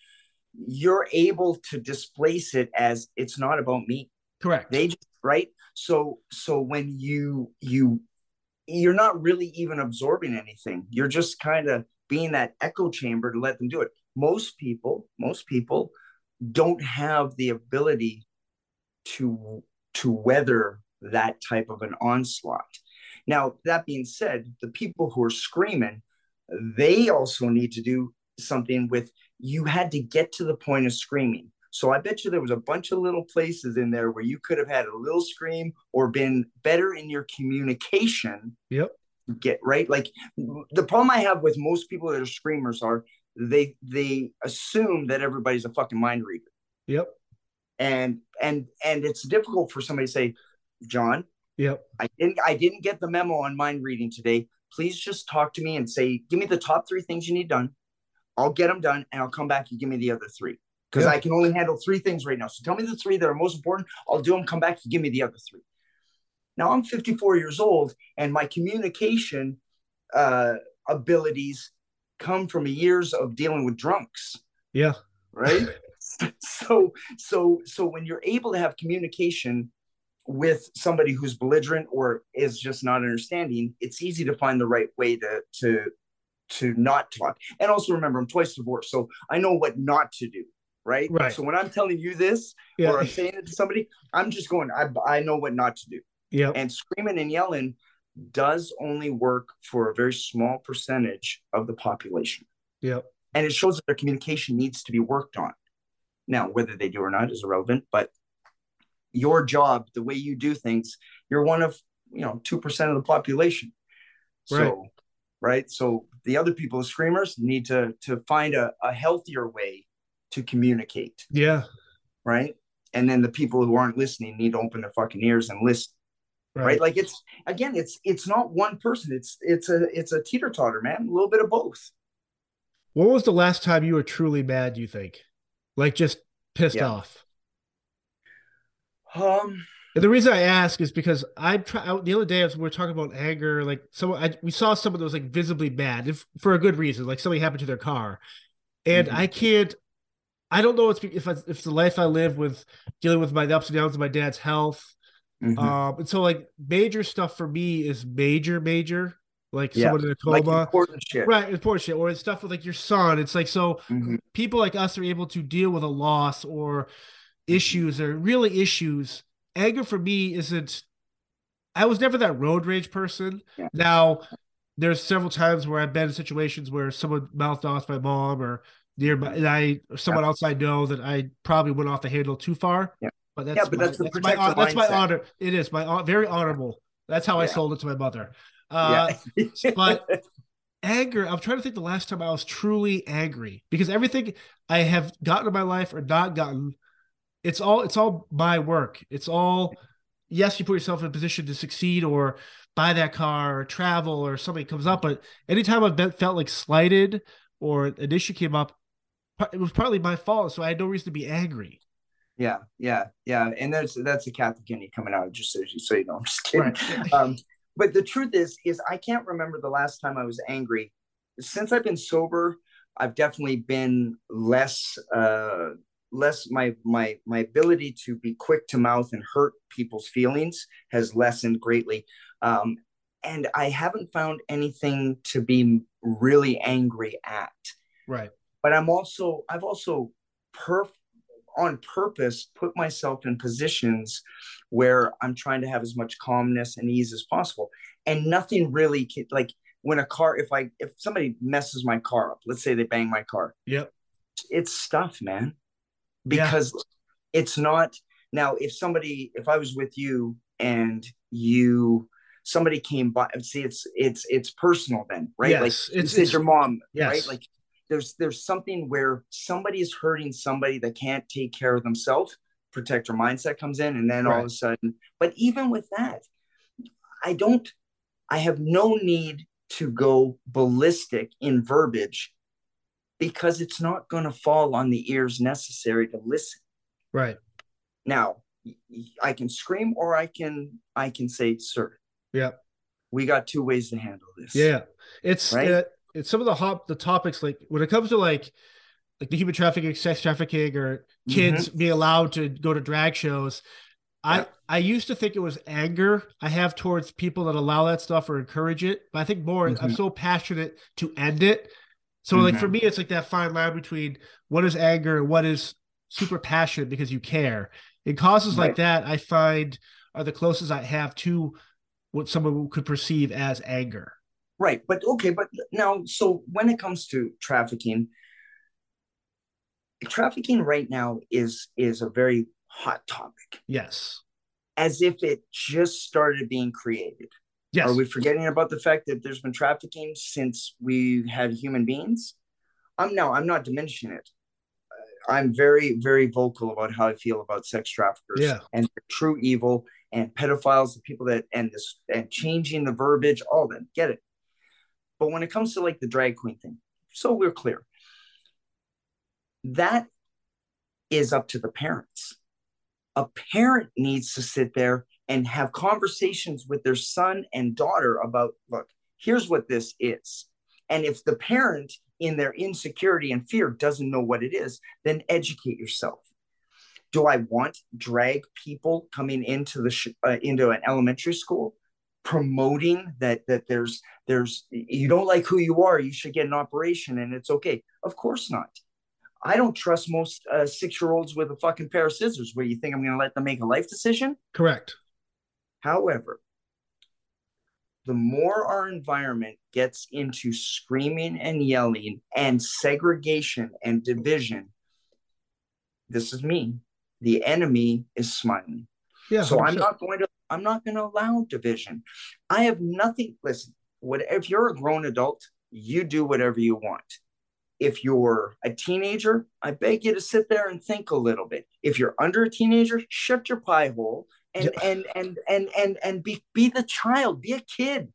you're able to displace it as it's not about me. Correct. They just right. So so when you you you're not really even absorbing anything. You're just kind of being that echo chamber to let them do it. Most people, most people don't have the ability to to weather that type of an onslaught. Now, that being said, the people who are screaming, they also need to do something with you had to get to the point of screaming. So I bet you there was a bunch of little places in there where you could have had a little scream or been better in your communication. Yep. Get right. Like the problem I have with most people that are screamers are they they assume that everybody's a fucking mind reader. Yep. And and and it's difficult for somebody to say, John. Yep. I didn't I didn't get the memo on mind reading today. Please just talk to me and say, give me the top three things you need done. I'll get them done and I'll come back and give me the other three. Because yep. I can only handle three things right now. So tell me the three that are most important. I'll do them, come back, and give me the other three. Now I'm 54 years old and my communication uh, abilities come from years of dealing with drunks. Yeah. Right. so so so when you're able to have communication with somebody who's belligerent or is just not understanding, it's easy to find the right way to to to not talk. And also remember, I'm twice divorced, so I know what not to do. Right. Right. So when I'm telling you this yeah. or I'm saying it to somebody, I'm just going. I I know what not to do. Yeah. And screaming and yelling does only work for a very small percentage of the population. Yeah. And it shows that their communication needs to be worked on. Now, whether they do or not is irrelevant, but your job, the way you do things, you're one of you know two percent of the population. Right. So right. So the other people, the screamers, need to to find a, a healthier way to communicate. Yeah. Right. And then the people who aren't listening need to open their fucking ears and listen. Right. right. Like it's again, it's it's not one person. It's it's a it's a teeter totter, man. A little bit of both. When was the last time you were truly mad? Do you think, like just pissed yeah. off? Um, the reason I ask is because I'm trying. The other day, we were talking about anger, like someone, I, we saw someone that was like visibly mad if, for a good reason, like something happened to their car, and mm-hmm. I can't. I don't know if if I, if the life I live with dealing with my ups and downs of my dad's health, mm-hmm. um, and so like major stuff for me is major, major, like yeah. someone in a coma, like important shit, right? Important shit, or it's stuff with like your son. It's like so mm-hmm. people like us are able to deal with a loss or issues or really issues. Anger for me isn't. I was never that road rage person. Yeah. Now, there's several times where I've been in situations where someone mouthed off my mom or nearby, and I someone yeah. else I know that I probably went off the handle too far. Yeah, but that's yeah, but my, that's, that's my that's my honor. It is my very honorable. That's how yeah. I sold it to my mother. Uh, yeah. but anger, I'm trying to think the last time I was truly angry because everything I have gotten in my life or not gotten it's all it's all my work. It's all yes, you put yourself in a position to succeed or buy that car or travel or something comes up. But anytime I've been, felt like slighted or an issue came up, it was partly my fault, so I had no reason to be angry. Yeah, yeah, yeah, and that's that's a Catholic in you coming out. Just so you, so you know, I'm just kidding. Right. um, but the truth is, is I can't remember the last time I was angry. Since I've been sober, I've definitely been less, uh, less. My my my ability to be quick to mouth and hurt people's feelings has lessened greatly. Um, and I haven't found anything to be really angry at. Right. But I'm also I've also perf on purpose put myself in positions where I'm trying to have as much calmness and ease as possible. And nothing really can, like when a car, if I if somebody messes my car up, let's say they bang my car. Yep. It's stuff, man. Because yeah. it's not now if somebody if I was with you and you somebody came by see it's it's it's personal then right yes, like it's, it's your mom yes. right like there's there's something where somebody is hurting somebody that can't take care of themselves protector mindset comes in and then right. all of a sudden but even with that i don't i have no need to go ballistic in verbiage because it's not going to fall on the ears necessary to listen right now i can scream or i can i can say sir yeah. We got two ways to handle this. Yeah. It's right? Uh, it's some of the hop the topics like when it comes to like like the human trafficking, sex trafficking, or kids mm-hmm. being allowed to go to drag shows. I yeah. I used to think it was anger I have towards people that allow that stuff or encourage it, but I think more mm-hmm. I'm so passionate to end it. So mm-hmm. like for mm-hmm. me, it's like that fine line between what is anger and what is super passionate because you care. In causes right. like that, I find are the closest I have to what someone could perceive as anger. Right. But okay, but now, so when it comes to trafficking, trafficking right now is is a very hot topic. Yes. As if it just started being created. Yes. Are we forgetting about the fact that there's been trafficking since we had human beings? I'm no, I'm not diminishing it. Uh, I'm very, very vocal about how I feel about sex traffickers yeah. and true evil and pedophiles, the people that and this and changing the verbiage, all that get it. But when it comes to like the drag queen thing, so we're clear. That is up to the parents. A parent needs to sit there and have conversations with their son and daughter about look, here's what this is. And if the parent in their insecurity and fear doesn't know what it is, then educate yourself. Do I want drag people coming into the sh- uh, into an elementary school promoting that that there's there's you don't like who you are you should get an operation and it's okay? Of course not. I don't trust most uh, six year olds with a fucking pair of scissors where you think i'm going to let them make a life decision. Correct however the more our environment gets into screaming and yelling and segregation and division this is me the enemy is smiling. Yeah. So I'm sure. not going to I'm not going to allow division. I have nothing. Listen, what if you're a grown adult, you do whatever you want. If you're a teenager, I beg you to sit there and think a little bit. If you're under a teenager, shut your pie hole and yeah. and and and and and be be the child, be a kid.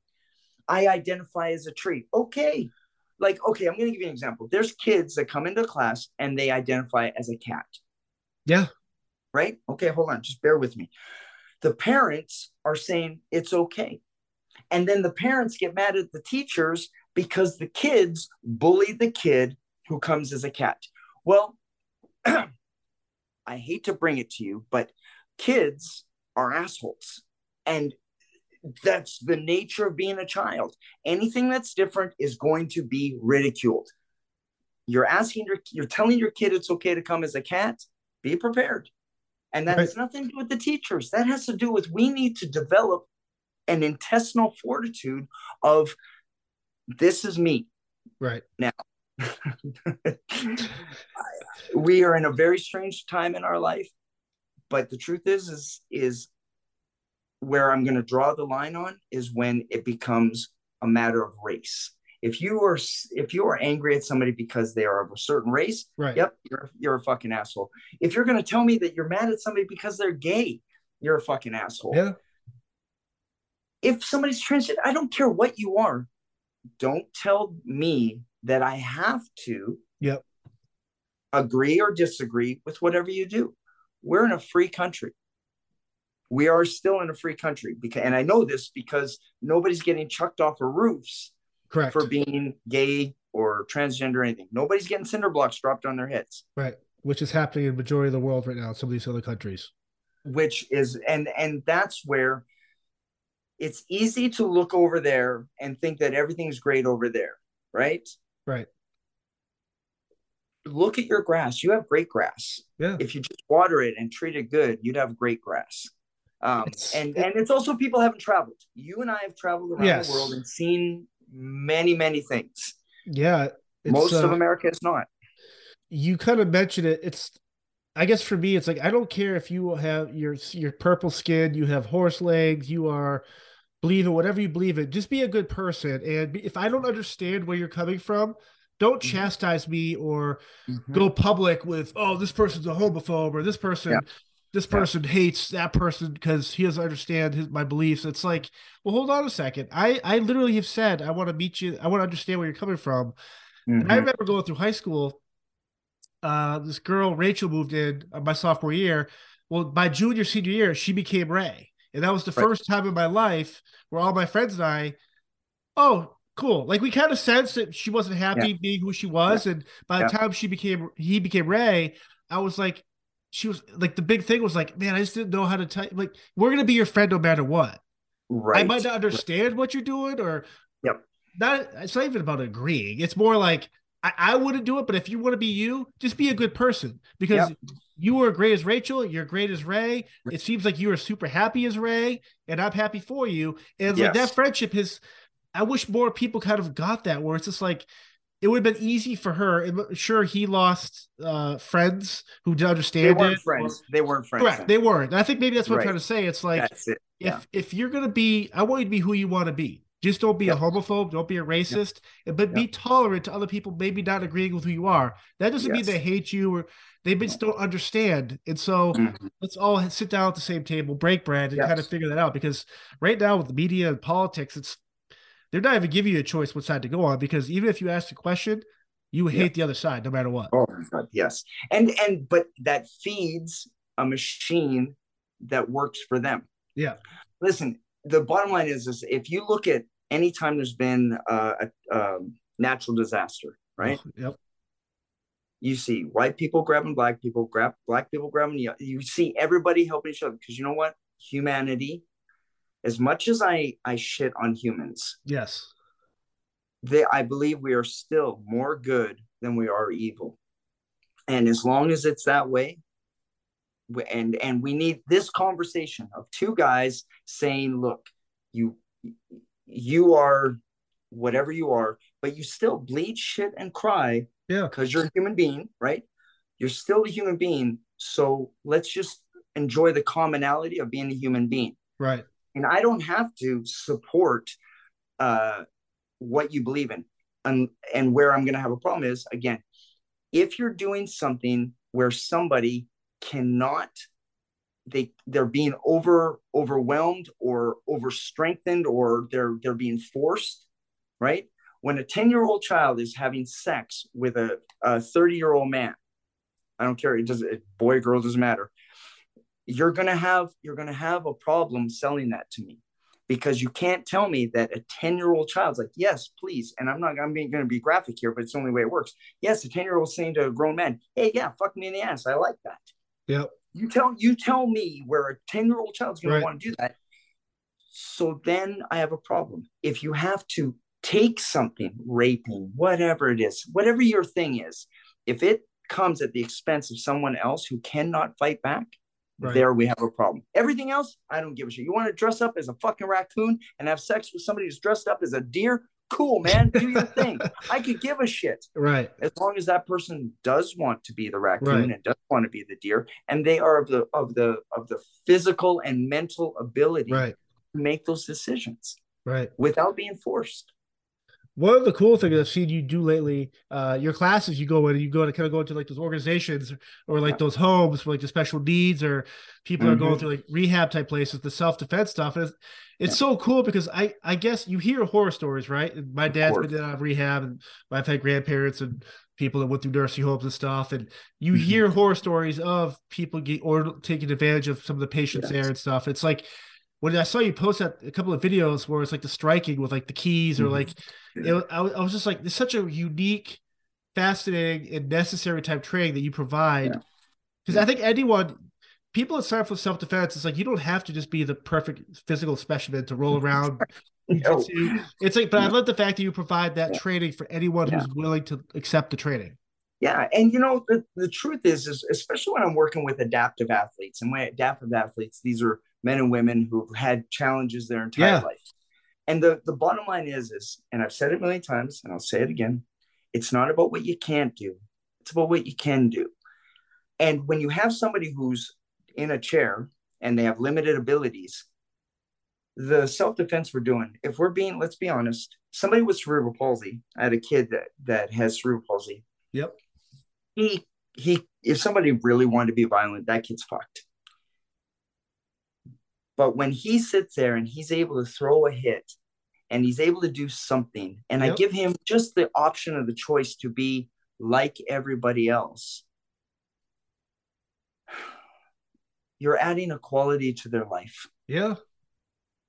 I identify as a tree. Okay. Like, okay, I'm gonna give you an example. There's kids that come into class and they identify as a cat. Yeah right? Okay, hold on, just bear with me. The parents are saying it's okay. And then the parents get mad at the teachers because the kids bully the kid who comes as a cat. Well, I hate to bring it to you, but kids are assholes. And that's the nature of being a child. Anything that's different is going to be ridiculed. You're asking your, you're telling your kid it's okay to come as a cat. Be prepared. And that right. has nothing to do with the teachers. That has to do with we need to develop an intestinal fortitude of this is me. Right. Now, we are in a very strange time in our life, but the truth is, is, is where I'm going to draw the line on is when it becomes a matter of race if you are if you are angry at somebody because they are of a certain race, right? Yep, you're you're a fucking asshole. If you're gonna tell me that you're mad at somebody because they're gay, you're a fucking asshole. Yeah. If somebody's transgender, I don't care what you are. Don't tell me that I have to. Yep. agree or disagree with whatever you do. We're in a free country. We are still in a free country because, and I know this because nobody's getting chucked off of roofs Correct. for being gay or transgender or anything. Nobody's getting cinder blocks dropped on their heads. Right. Which is happening in the majority of the world right now in some of these other countries. Which is and and that's where it's easy to look over there and think that everything's great over there, right? Right. Look at your grass. You have great grass. Yeah. If you just water it and treat it good, you'd have great grass. Um, It's- and and it's also people haven't traveled. You and I have traveled around Yes. the world and seen many many things. Yeah. Most of uh, America is not. you kind of mentioned it. It's, I guess for me, it's like I don't care if you have your your purple skin, you have horse legs, you are believe in whatever you believe in. Just be a good person, and if I don't understand where you're coming from, don't Mhm. chastise me or Mhm. go public with, oh, this person's a homophobe or this person. Yeah. This Yeah. person hates that person because he doesn't understand his, my beliefs. It's like, well, hold on a second. I I literally have said I want to meet you. I want to understand where you're coming from. And I remember going through high school. Uh, this girl Rachel moved in uh, my sophomore year. Well, by junior senior year, she became Ray, and that was the Right. first time in my life where all my friends and I, oh, cool. Like we kind of sensed that she wasn't happy being who she was, and by the Yeah. time she became he became Ray, I was like, she was like the big thing was like, man, I just didn't know how to tell. Like we're gonna be your friend no matter what. right. I might not understand what you're doing, or Yep. not. It's not even about agreeing. It's more like I, I wouldn't do it, but if you want to be you, just be a good person because Yep. you were great as Rachel. You're great as Ray. It seems like you are super happy as Ray, and I'm happy for you. And like that friendship is. I wish more people kind of got that where it's just like it would have been easy for her. Sure, he lost uh friends who did They understand weren't it. friends. They weren't friends. Correct, then. they weren't. I think maybe that's what Right. I'm trying to say. It's like it. if Yeah. if you're gonna be, I want you to be who you want to be. Just don't be Yep. a homophobe. Don't be a racist. But be tolerant to other people, maybe not agreeing with who you are. That doesn't mean they hate you or they just don't understand. And so Mhm. let's all sit down at the same table, break bread, and kind of figure that out. Because right now with the media and politics, it's they're not even giving you a choice what side to go on. Because even if you ask a question, you Yeah. hate the other side no matter what. Oh yes. And and but that feeds a machine that works for them. Yeah. Listen, the bottom line is is if you look at any time there's been uh, a um, natural disaster, right? Yep. You see white people grabbing black people, grab black people grabbing. You see everybody helping each other because you know what? Humanity. As much as I I shit on humans, Yes. they I believe we are still more good than we are evil. And as long as it's that way, and and we need this conversation of two guys saying, look, you you are whatever you are, but you still bleed shit and cry Yeah. because you're a human being, right? You're still a human being. So let's just enjoy the commonality of being a human being Right. And I don't have to support uh, what you believe in. And and where I'm going to have a problem is again, if you're doing something where somebody cannot, they they're being over overwhelmed or over strengthened or they're they're being forced, right? When a 10 year old child is having sex with a 30 year old man, I don't care. It doesn't boy girl doesn't matter you're gonna have you're gonna have a problem selling that to me because you can't tell me that a 10 year old child's like yes please and i'm not i'm being gonna be graphic here but it's the only way it works yes a 10 year old saying to a grown man hey yeah fuck me in the ass i like that Yep. you tell you tell me where a 10 year old child's gonna Right. want to do that so then i have a problem if you have to take something raping whatever it is whatever your thing is if it comes at the expense of someone else who cannot fight back Right. there we have a problem. Everything else, I don't give a shit. You want to dress up as a fucking raccoon and have sex with somebody who's dressed up as a deer? Cool, man. Do your thing. I could give a shit Right. as long as that person does want to be the raccoon Right. and does want to be the deer, and they are of the of the of the physical and mental ability Right. to make those decisions Right. without being forced. One of the cool things I've seen you do lately, uh, your classes you go in, and you go to kind of go into like those organizations or like those homes for like the special needs or people mm-hmm. are going mm-hmm. through like rehab type places, the self defense stuff. And it's, it's yeah. so cool because I I guess you hear horror stories, right? My dad's been out of rehab, and I've had grandparents and people that went through nursing homes and stuff, and you mm-hmm. hear horror stories of people get or taking advantage of some of the patients yes. there and stuff. It's like when I saw you post that a couple of videos where it's like the striking with like the keys or mm-hmm. like it, I, I, was just like it's such a unique fascinating and necessary type training that you provide because yeah. i think anyone people that sign up for self-defense it's like you don't have to just be the perfect physical specimen to roll around no. it's like but i love the fact that you provide that yeah. training for anyone yeah. who's willing to accept the training yeah and you know the, the truth is is especially when i'm working with adaptive athletes and my adaptive athletes these are men and women who've had challenges their entire yeah. life. And the, the bottom line is, is, and I've said it a million times and I'll say it again, it's not about what you can't do. It's about what you can do. And when you have somebody who's in a chair and they have limited abilities, the self-defense we're doing, if we're being, let's be honest, somebody with cerebral palsy, I had a kid that that has cerebral palsy. Yep. He he if somebody really wanted to be violent, that kid's fucked. But when he sits there and he's able to throw a hit and he's able to do something, and yep. I give him just the option of the choice to be like everybody else, you're adding a quality to their life. Yeah.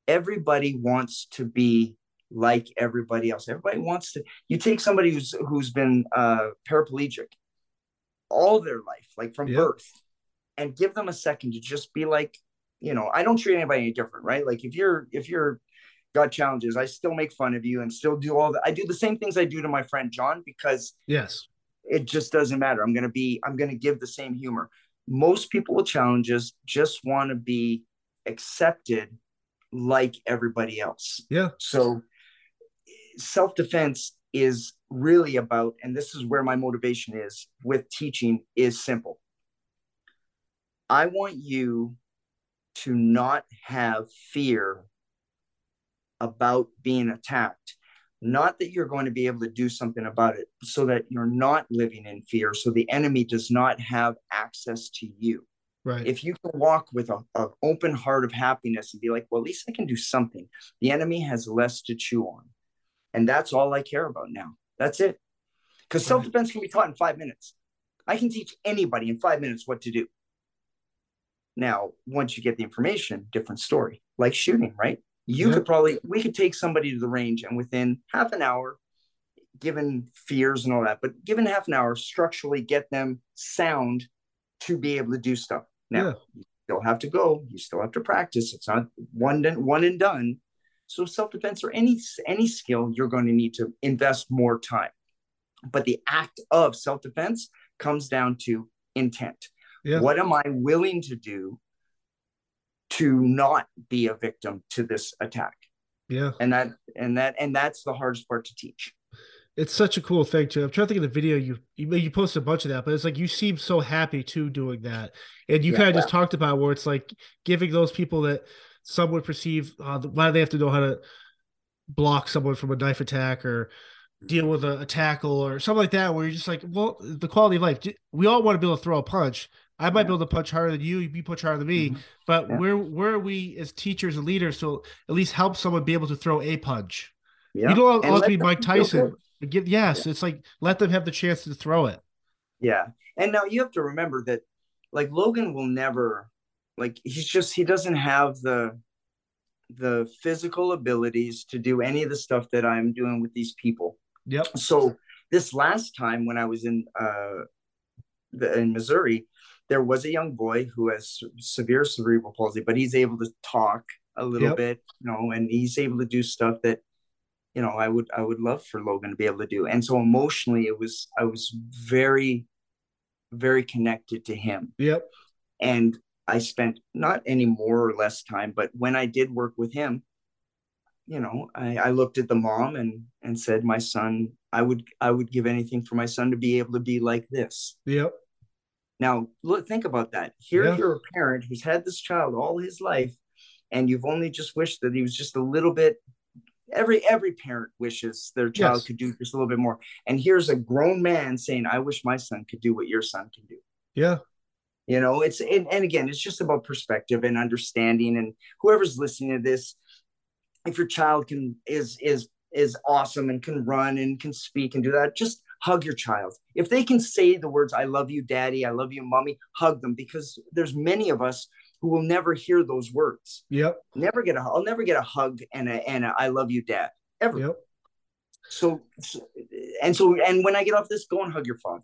Everybody wants to be like everybody else. Everybody wants to. You take somebody who's who's been uh, paraplegic all their life, like from yep. birth, and give them a second to just be like you know, I don't treat anybody any different, right? Like if you're if you're got challenges, I still make fun of you and still do all that. I do the same things I do to my friend John because yes, it just doesn't matter. I'm gonna be I'm gonna give the same humor. Most people with challenges just want to be accepted like everybody else. Yeah. So self-defense is really about, and this is where my motivation is with teaching, is simple. I want you to not have fear about being attacked. Not that you're going to be able to do something about it, so that you're not living in fear, so the enemy does not have access to you. Right. If you can walk with an open heart of happiness and be like, well, at least I can do something, the enemy has less to chew on. And that's all I care about now. That's it. Because right. self defense can be taught in five minutes. I can teach anybody in five minutes what to do. Now, once you get the information, different story. Like shooting, right? You yeah. could probably we could take somebody to the range and within half an hour, given fears and all that, but given half an hour, structurally get them sound to be able to do stuff. Now, yeah. you still have to go. You still have to practice. It's not one one and done. So self defense or any any skill, you're going to need to invest more time. But the act of self defense comes down to intent. Yeah. What am I willing to do to not be a victim to this attack? Yeah. And that and that and that's the hardest part to teach. It's such a cool thing too. I'm trying to think of the video you you you posted a bunch of that, but it's like you seem so happy too doing that, and you yeah, kind of just talked about where it's like giving those people that some would perceive uh, why do they have to know how to block someone from a knife attack or deal with a, a, tackle or something like that, where you're just like, well, the quality of life. We all want to be able to throw a punch, I might yeah. be able to punch harder than you. You punch harder than me. Mm-hmm. But yeah. where where are we as teachers and leaders to at least help someone be able to throw a punch? Yeah. You don't always be Mike Tyson. Yes, it's like let them have the chance to throw it. Yeah, and now you have to remember that, like Logan will never, like he's just he doesn't have the the physical abilities to do any of the stuff that I'm doing with these people. Yep. So this last time when I was in uh the, in Missouri, there was a young boy who has severe cerebral palsy, but he's able to talk a little yep. bit, you know, and he's able to do stuff that, you know, I would I would love for Logan to be able to do. And so emotionally, it was I was very, very connected to him. Yep. And I spent not any more or less time, but when I did work with him, you know, I, I looked at the mom and and said, my son, I would I would give anything for my son to be able to be like this. Yep. Now, look, think about that. Here, yeah. you're a parent who's had this child all his life, and you've only just wished that he was just a little bit every every parent wishes their child Yes. could do just a little bit more. And here's a grown man saying, "I wish my son could do what your son can do." Yeah. You know, it's and, and again, it's just about perspective and understanding. And whoever's listening to this, if your child can is is is awesome and can run and can speak and do that, just hug your child. If they can say the words "I love you, Daddy," "I love you, Mommy," hug them because there's many of us who will never hear those words. Yep. Never get a I'll never get a hug and a and a, I love you, Dad. Ever. Yep. So, so and so and when I get off this, go and hug your father.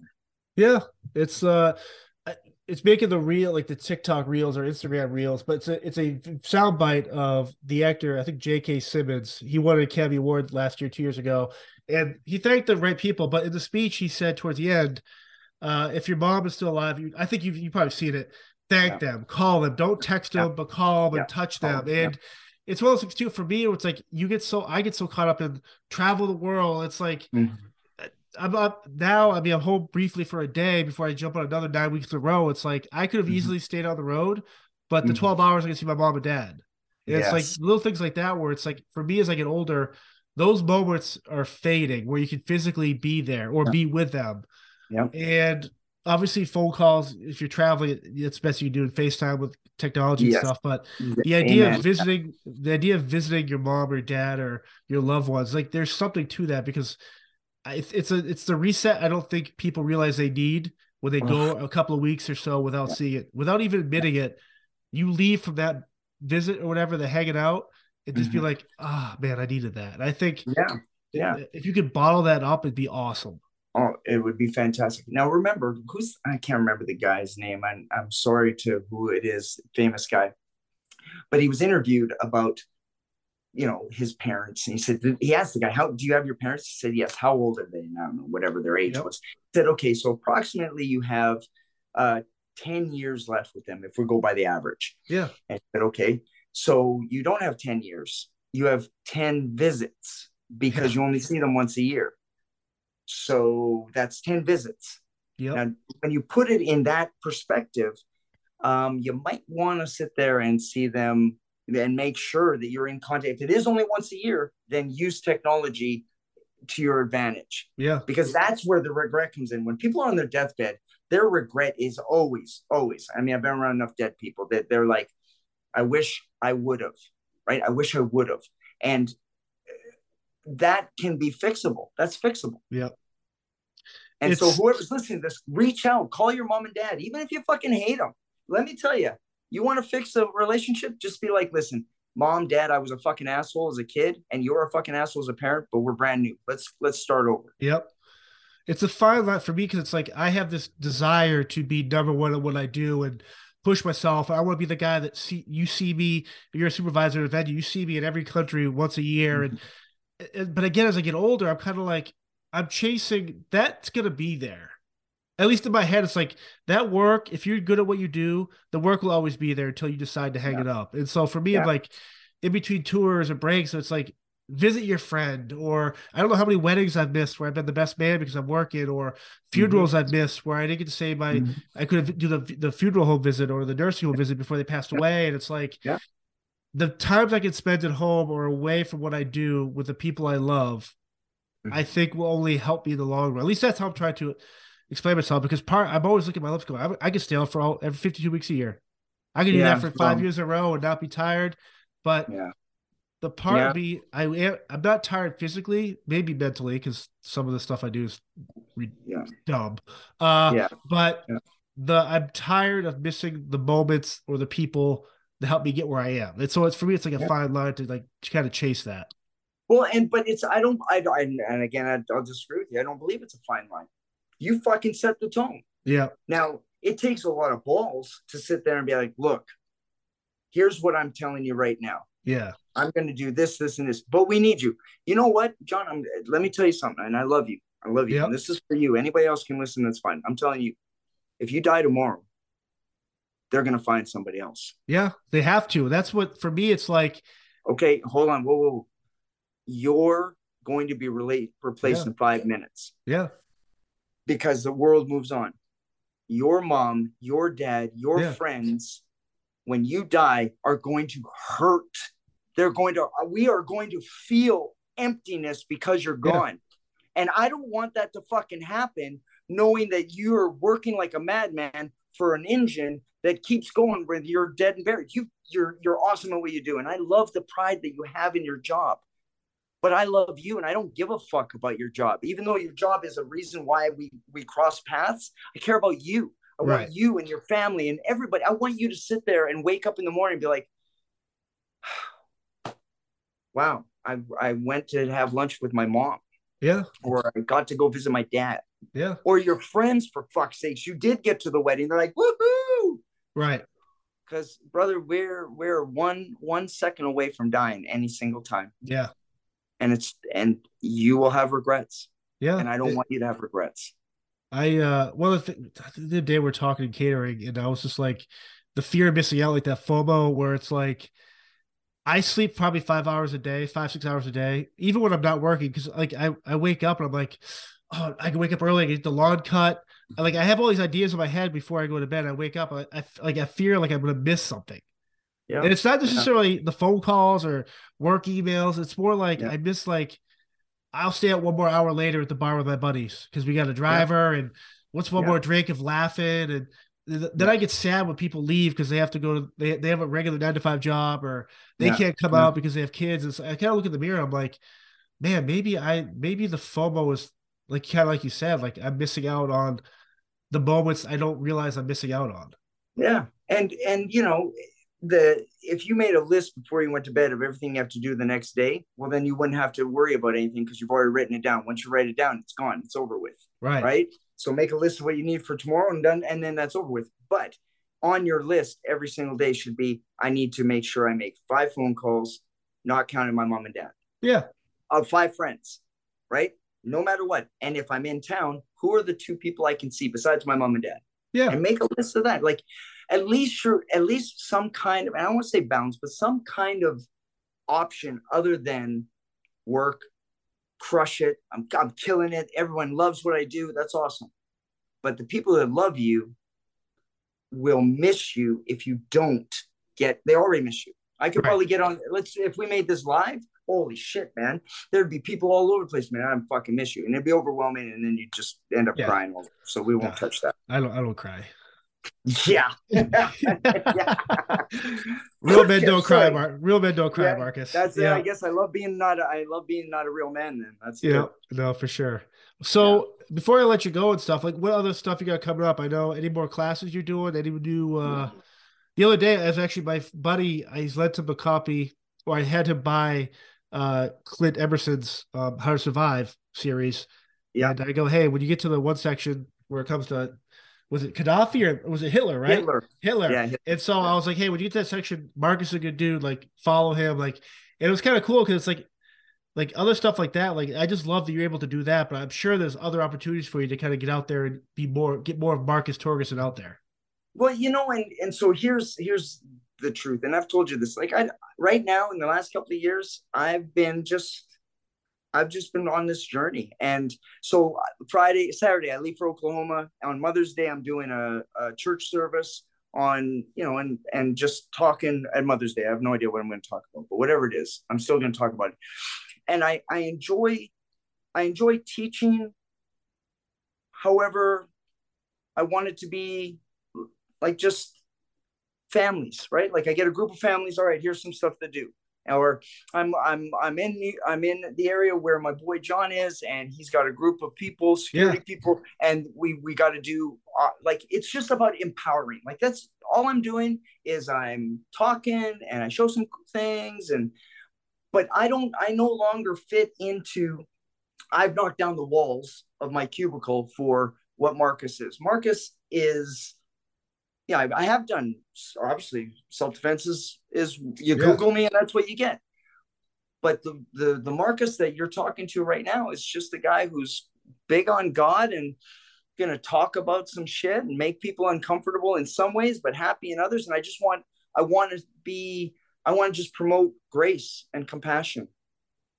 Yeah. It's uh it's making the real like the TikTok reels or Instagram reels, but it's a it's a soundbite of the actor, I think J.K. Simmons. He won an Academy Award last year, two years ago, and he thanked the right people. But in the speech, he said towards the end, uh, "If your mom is still alive, you, I think you've you probably seen it. Thank them, call them, don't text Yeah. them, but call them Yeah. and touch them." yeah. And it's one of those things too. For me, it's like you get so I get so caught up in travel the world. It's like Mhm. I'm up now. I mean, I'm home briefly for a day before I jump on another nine weeks in a row. It's like I could have Mhm. easily stayed on the road, but the Mhm. 12 hours I can see my mom and dad. And It's like little things like that where it's like for me as I get older, those moments are fading where you can physically be there or Yeah. be with them. Yep. And obviously, phone calls, if you're traveling, it's best you do in FaceTime with technology Yes. and stuff. But the idea Amen. of visiting the idea of visiting your mom or dad or your loved ones like there's something to that because it's it's a it's the reset i don't think people realize they need when they go a couple of weeks or so without seeing it without even admitting it you leave from that visit or whatever the hanging out and just be Mhm. like ah man i needed that and i think Yeah. Yeah. if you could bottle that up it'd be awesome Oh, it would be fantastic. Now remember, who's I can't remember the guy's name. I'm I'm sorry to who it is, famous guy. But he was interviewed about, you know, his parents. And he said he asked the guy, How do you have your parents? He said, Yes, how old are they? And I don't know, whatever their age Yep. was. He said, Okay, so approximately you have uh 10 years left with them if we go by the average. yeah And I said, okay, so you don't have 10 years, you have 10 visits because Yeah. you only see them once a year. So that's 10 visits. yep Now, when you put it in that perspective, um, you might want to sit there and see them and make sure that you're in contact. If it is only once a year, then use technology to your advantage yeah because that's where the regret comes in. When people are on their deathbed, their regret is always, always. I mean, I've been around enough dead people that they're like, I wish I would have, right? I wish I would have. And uh, that can be fixable. That's fixable. Yeah. And so whoever's listening to this, reach out, call your mom and dad, even if you fucking hate them. Let me tell you, you want to fix a relationship? Just be like, listen, mom, dad, I was a fucking asshole as a kid, and you're a fucking asshole as a parent, but we're brand new. Let's let's start over. Yep. It's a fine line for me because it's like I have this desire to be number one at what I do and push myself. I want to be the guy that see you see me. You're a supervisor at a venue. You see me in every country once a year, and, mm-hmm. and but again, as I get older, I'm kind of like I'm chasing. That's gonna be there. At least in my head, it's like that work. If you're good at what you do, the work will always be there until you decide to hang Yeah. it up. And so for me, Yeah. I'm like in between tours and breaks. So it's like visit your friend or i don't know how many weddings i've missed where i've been the best man because i'm working or funerals i've missed where i didn't get to say my Mhm. i could have do the, the funeral home visit or the nursing home visit before they passed Yeah. away and it's like the times i can spend at home or away from what i do with the people i love i Mhm. think will only help me in the long run at least that's how i'm trying to explain myself because part i'm always looking at my lips going i, I can stay out for all every 52 weeks a year i can do Yeah, that for five years in a row and not be tired but Yeah. the part Yeah. me, I am, I'm not tired physically, maybe mentally, because some of the stuff I do is re- Yeah. dumb. Uh, Yeah. But the I'm tired of missing the moments or the people that help me get where I am. And so it's for me, it's like a fine line to like to kind of chase that. Well, and but it's I don't I, don't I and again I, I'll disagree with you. I don't believe it's a fine line. You fucking set the tone. Yeah. Now it takes a lot of balls to sit there and be like, look, here's what I'm telling you right now. Yeah. I'm going to do this, this, and this, but we need you. You know what, John? I'm, let me tell you something, and I love you. I love you. Yep. And this is for you. Anybody else can listen. That's fine. I'm telling you, if you die tomorrow, they're going to find somebody else. Yeah. They have to. That's what for me, it's like, Okay, hold on. Whoa, whoa. whoa. You're going to be relate, replaced Yeah. in five minutes yeah. Because the world moves on. Your mom, your dad, your Yeah. friends, when you die, are going to hurt they're going to we are going to feel emptiness because you're gone. Yeah. And I don't want that to fucking happen knowing that you're working like a madman for an engine that keeps going when you're dead and buried. You you're you're awesome at what you do. And I love the pride that you have in your job. But I love you and I don't give a fuck about your job. Even though your job is a reason why we we cross paths, I care about you. I right. want you and your family and everybody. I want you to sit there and wake up in the morning and be like, wow, I, I went to have lunch with my mom. Yeah. Or I got to go visit my dad. Yeah. Or your friends, for fuck's sakes, you did get to the wedding. They're like, woohoo. Right. Because brother, we're we're one one second away from dying any single time. Yeah. And it's and you will have regrets. Yeah. And I don't it, want you to have regrets. I uh one of the th- the day we're talking catering, and I was just like the fear of missing out, like that FOMO where it's like I sleep probably five hours a day, five, six hours a day, even when I'm not working. Cause like I, I wake up and I'm like, oh, I can wake up early, get the lawn cut. like I have all these ideas in my head before I go to bed. I wake up, I, I like I fear like I'm gonna miss something. Yeah. And it's not necessarily yeah. the phone calls or work emails. It's more like yeah. I miss like I'll stay out one more hour later at the bar with my buddies because we got a driver yeah. and what's one more drink of laughing and then. I get sad when people leave because they have to go to they, they have a regular nine to five job or they can't come out because they have kids. And so I kind of look in the mirror. I'm like, man, maybe I maybe the FOMO is like kind of like you said, like I'm missing out on the moments I don't realize I'm missing out on. Yeah, and and you know the if you made a list before you went to bed of everything you have to do the next day, well then you wouldn't have to worry about anything because you've already written it down. Once you write it down, it's gone. It's over with. Right. Right. So make a list of what you need for tomorrow and done, and then that's over with. But on your list every single day should be I need to make sure I make five phone calls, not counting my mom and dad. Yeah. Of five friends, right? No matter what. And if I'm in town, who are the two people I can see besides my mom and dad? Yeah. And make a list of that. Like at least sure, at least some kind of I don't want to say balance, but some kind of option other than work, crush it. I'm, I'm killing it. Everyone loves what I do. That's awesome. But the people that love you will miss you if you don't get, they already miss you. I could right. probably get on, let's, if we made this live, holy shit, man, there'd be people all over the place, man. I fucking miss you. And it'd be overwhelming. And then you just end up yeah. crying. So we won't touch that. I don't, I don't cry. Yeah. real men don't cry, Mark. Real men don't cry, yeah, Marcus. That's yeah. it. I guess I love being not. A, I love being not a real man. Then that's yeah. Good. No, for sure. So yeah. before I let you go and stuff, like what other stuff you got coming up? I know any more classes you're doing? Any new? uh The other day, I was actually my buddy. I lent him a copy, or I had him buy uh Clint Emerson's um, How to Survive series. Yeah. And I go, hey, when you get to the one section where it comes to was it Gaddafi or was it Hitler, right? Hitler. Hitler. Yeah. And so I was like, hey, when you get that section, Marcus is a good dude. Like, follow him. Like, it was kind of cool because it's like, like other stuff like that. Like, I just love that you're able to do that. But I'm sure there's other opportunities for you to kind of get out there and be more, get more of Marcus Torgerson out there. Well, you know, and and so here's here's the truth, and I've told you this. Like, I right now in the last couple of years, I've been just I've just been on this journey. And so uh, Friday, Saturday, I leave for Oklahoma. On Mother's Day, I'm doing a, a church service on, you know, and and just talking at Mother's Day. I have no idea what I'm going to talk about, but whatever it is, I'm still going to talk about it. And I I enjoy I enjoy teaching. However, I want it to be like just families, right? Like I get a group of families. All right, here's some stuff to do or I'm I'm I'm in the, I'm in the area where my boy John is, and he's got a group of people, security yeah. people, and we we got to do uh, like it's just about empowering. Like that's all I'm doing is I'm talking and I show some things, and but I don't I no longer fit into. I've knocked down the walls of my cubicle for what Marcus is. Marcus is yeah, I, I have done obviously self defense is is you yeah. Google me and that's what you get. But the the the Marcus that you're talking to right now is just a guy who's big on God and gonna talk about some shit and make people uncomfortable in some ways, but happy in others. And I just want I want to be I want to just promote grace and compassion.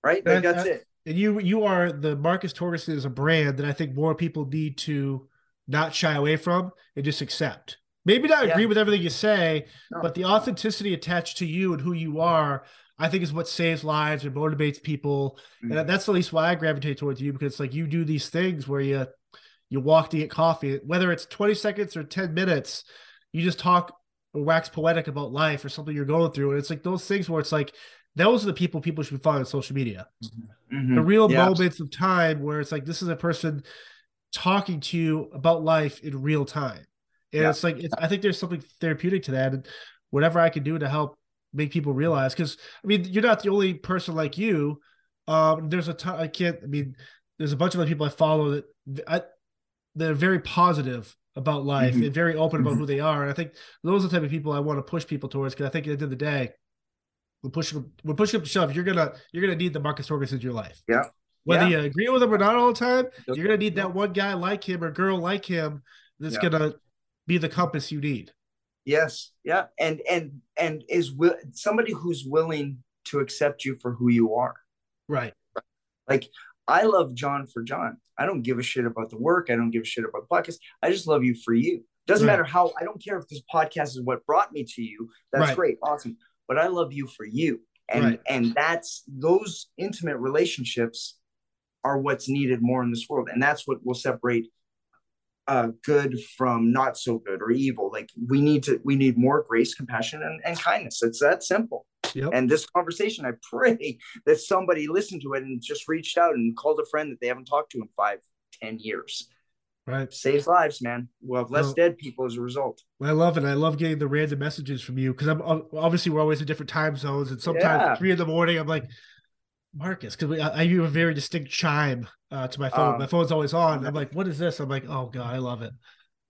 Right? Like that's uh, it. And you you are the Marcus Torgerson is a brand that I think more people need to not shy away from and just accept. Maybe not agree yeah. with everything you say, no. but the authenticity attached to you and who you are, I think is what saves lives and motivates people. Mhm. And that's at least why I gravitate towards you because it's like you do these things where you you walk to get coffee, whether it's 20 seconds or 10 minutes, you just talk or wax poetic about life or something you're going through. And it's like those things where it's like those are the people people should be following on social media. Mhm. The real Yeah. moments of time where it's like this is a person talking to you about life in real time. And Yeah. it's like it's, I think there's something therapeutic to that. And whatever I can do to help make people realize, because I mean, you're not the only person like you. Um, there's a ton. I can't. I mean, there's a bunch of other people I follow that I, that are very positive about life Mhm. and very open about Mhm. who they are. And I think those are the type of people I want to push people towards. Because I think at the end of the day, we're pushing we're pushing up to shove. You're gonna you're gonna need the Marcus Torges in your life. Yeah. Whether Yeah. you agree with him or not all the time, you're gonna need that one guy like him or girl like him that's Yeah. gonna be the compass you need. Yes, yeah, and and and is will somebody who's willing to accept you for who you are. Right. Like I love John for John. I don't give a shit about the work. I don't give a shit about the podcast. I just love you for you. Doesn't Right. matter how. I don't care if this podcast is what brought me to you. That's Right. great, awesome. But I love you for you, and Right. and that's those intimate relationships are what's needed more in this world, and that's what will separate uh, good from not so good or evil. Like we need to, we need more grace, compassion, and, and kindness. It's that simple. Yep. And this conversation, I pray that somebody listened to it and just reached out and called a friend that they haven't talked to in five, ten years. Right. Saves lives, man. We'll have less Well- dead people as a result. I love it. I love getting the random messages from you because I'm obviously we're always in different time zones, and sometimes Yeah. at three in the morning I'm like, Marcus, because I, I hear a very distinct chime uh, to my phone. Um, my phone's always on. I'm like, what is this? I'm like, oh god, I love it.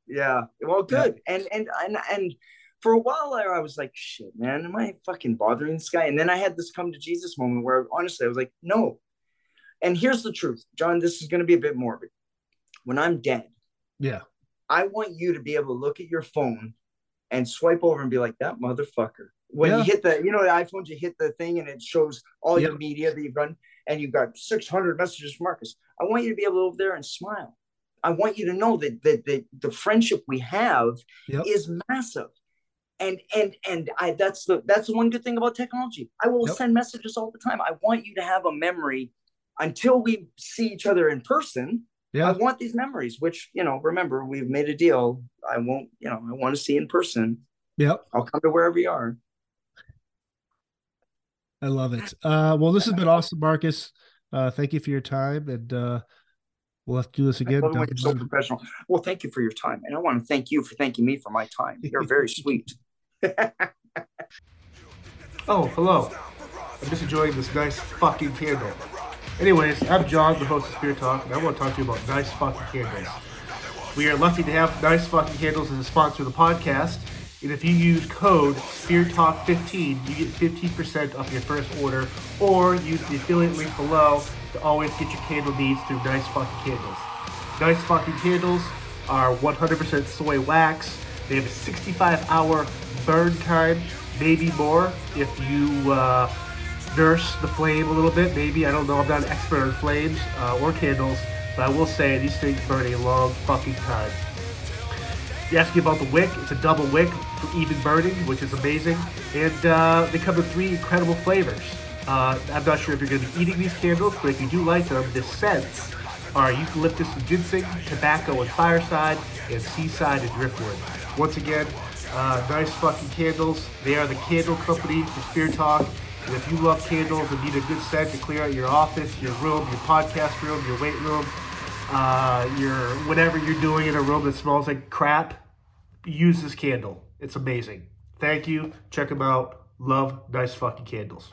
Yeah. Well, good. And and and and for a while there, I was like, shit, man, am I fucking bothering this guy? And then I had this come to Jesus moment where honestly I was like, no. And here's the truth, John. This is going to be a bit morbid. When I'm dead, Yeah. I want you to be able to look at your phone and swipe over and be like, that motherfucker. When Yeah. you hit the, you know, the iPhones, you hit the thing and it shows all your media that you've done, and you've got 600 messages from Marcus. I want you to be able to over there and smile. I want you to know that that, that the friendship we have Yep. is massive. And and and I that's the that's the one good thing about technology. I will Yep. send messages all the time. I want you to have a memory until we see each other in person. Yeah. I want these memories, which, you know, remember, we've made a deal. I won't, you know, I want to see in person. Yep. I'll come to wherever you are. I love it. Uh, well, this has been awesome, Marcus. Uh, thank you for your time, and uh, we'll have to do this I again. love it when down you're the so professional. Well, thank you for your time. And I want to thank you for thanking me for my time. You're very sweet. Oh, hello. I'm just enjoying this nice fucking candle. Anyways, I'm John, the host of Spirit Talk, and I want to talk to you about nice fucking candles. We are lucky to have nice fucking candles as a sponsor of the podcast. And if you use code Spirit Talk 15 you get 15% off your first order, or use the affiliate link below to always get your candle needs through nice fucking candles. Nice fucking candles are 100% soy wax. They have a 65 hour burn time, maybe more if you uh, nurse the flame a little bit. Maybe I don't know. I'm not an expert on flames uh, or candles, but I will say these things burn a long fucking time. You ask me about the wick. It's a double wick for even burning, which is amazing. And uh, they come in three incredible flavors. Uh, I'm not sure if you're going to be eating these candles, but if you do like them, the scents are eucalyptus and ginseng, tobacco and fireside, and seaside and driftwood. Once again, uh, nice fucking candles. They are the candle company for Spirit Talk. And if you love candles and need a good scent to clear out your office, your room, your podcast room, your weight room, uh, your whatever you're doing in a room that smells like crap, use this candle. It's amazing. Thank you. Check them out. Love nice fucking candles.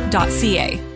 letstakethisoutside.ca.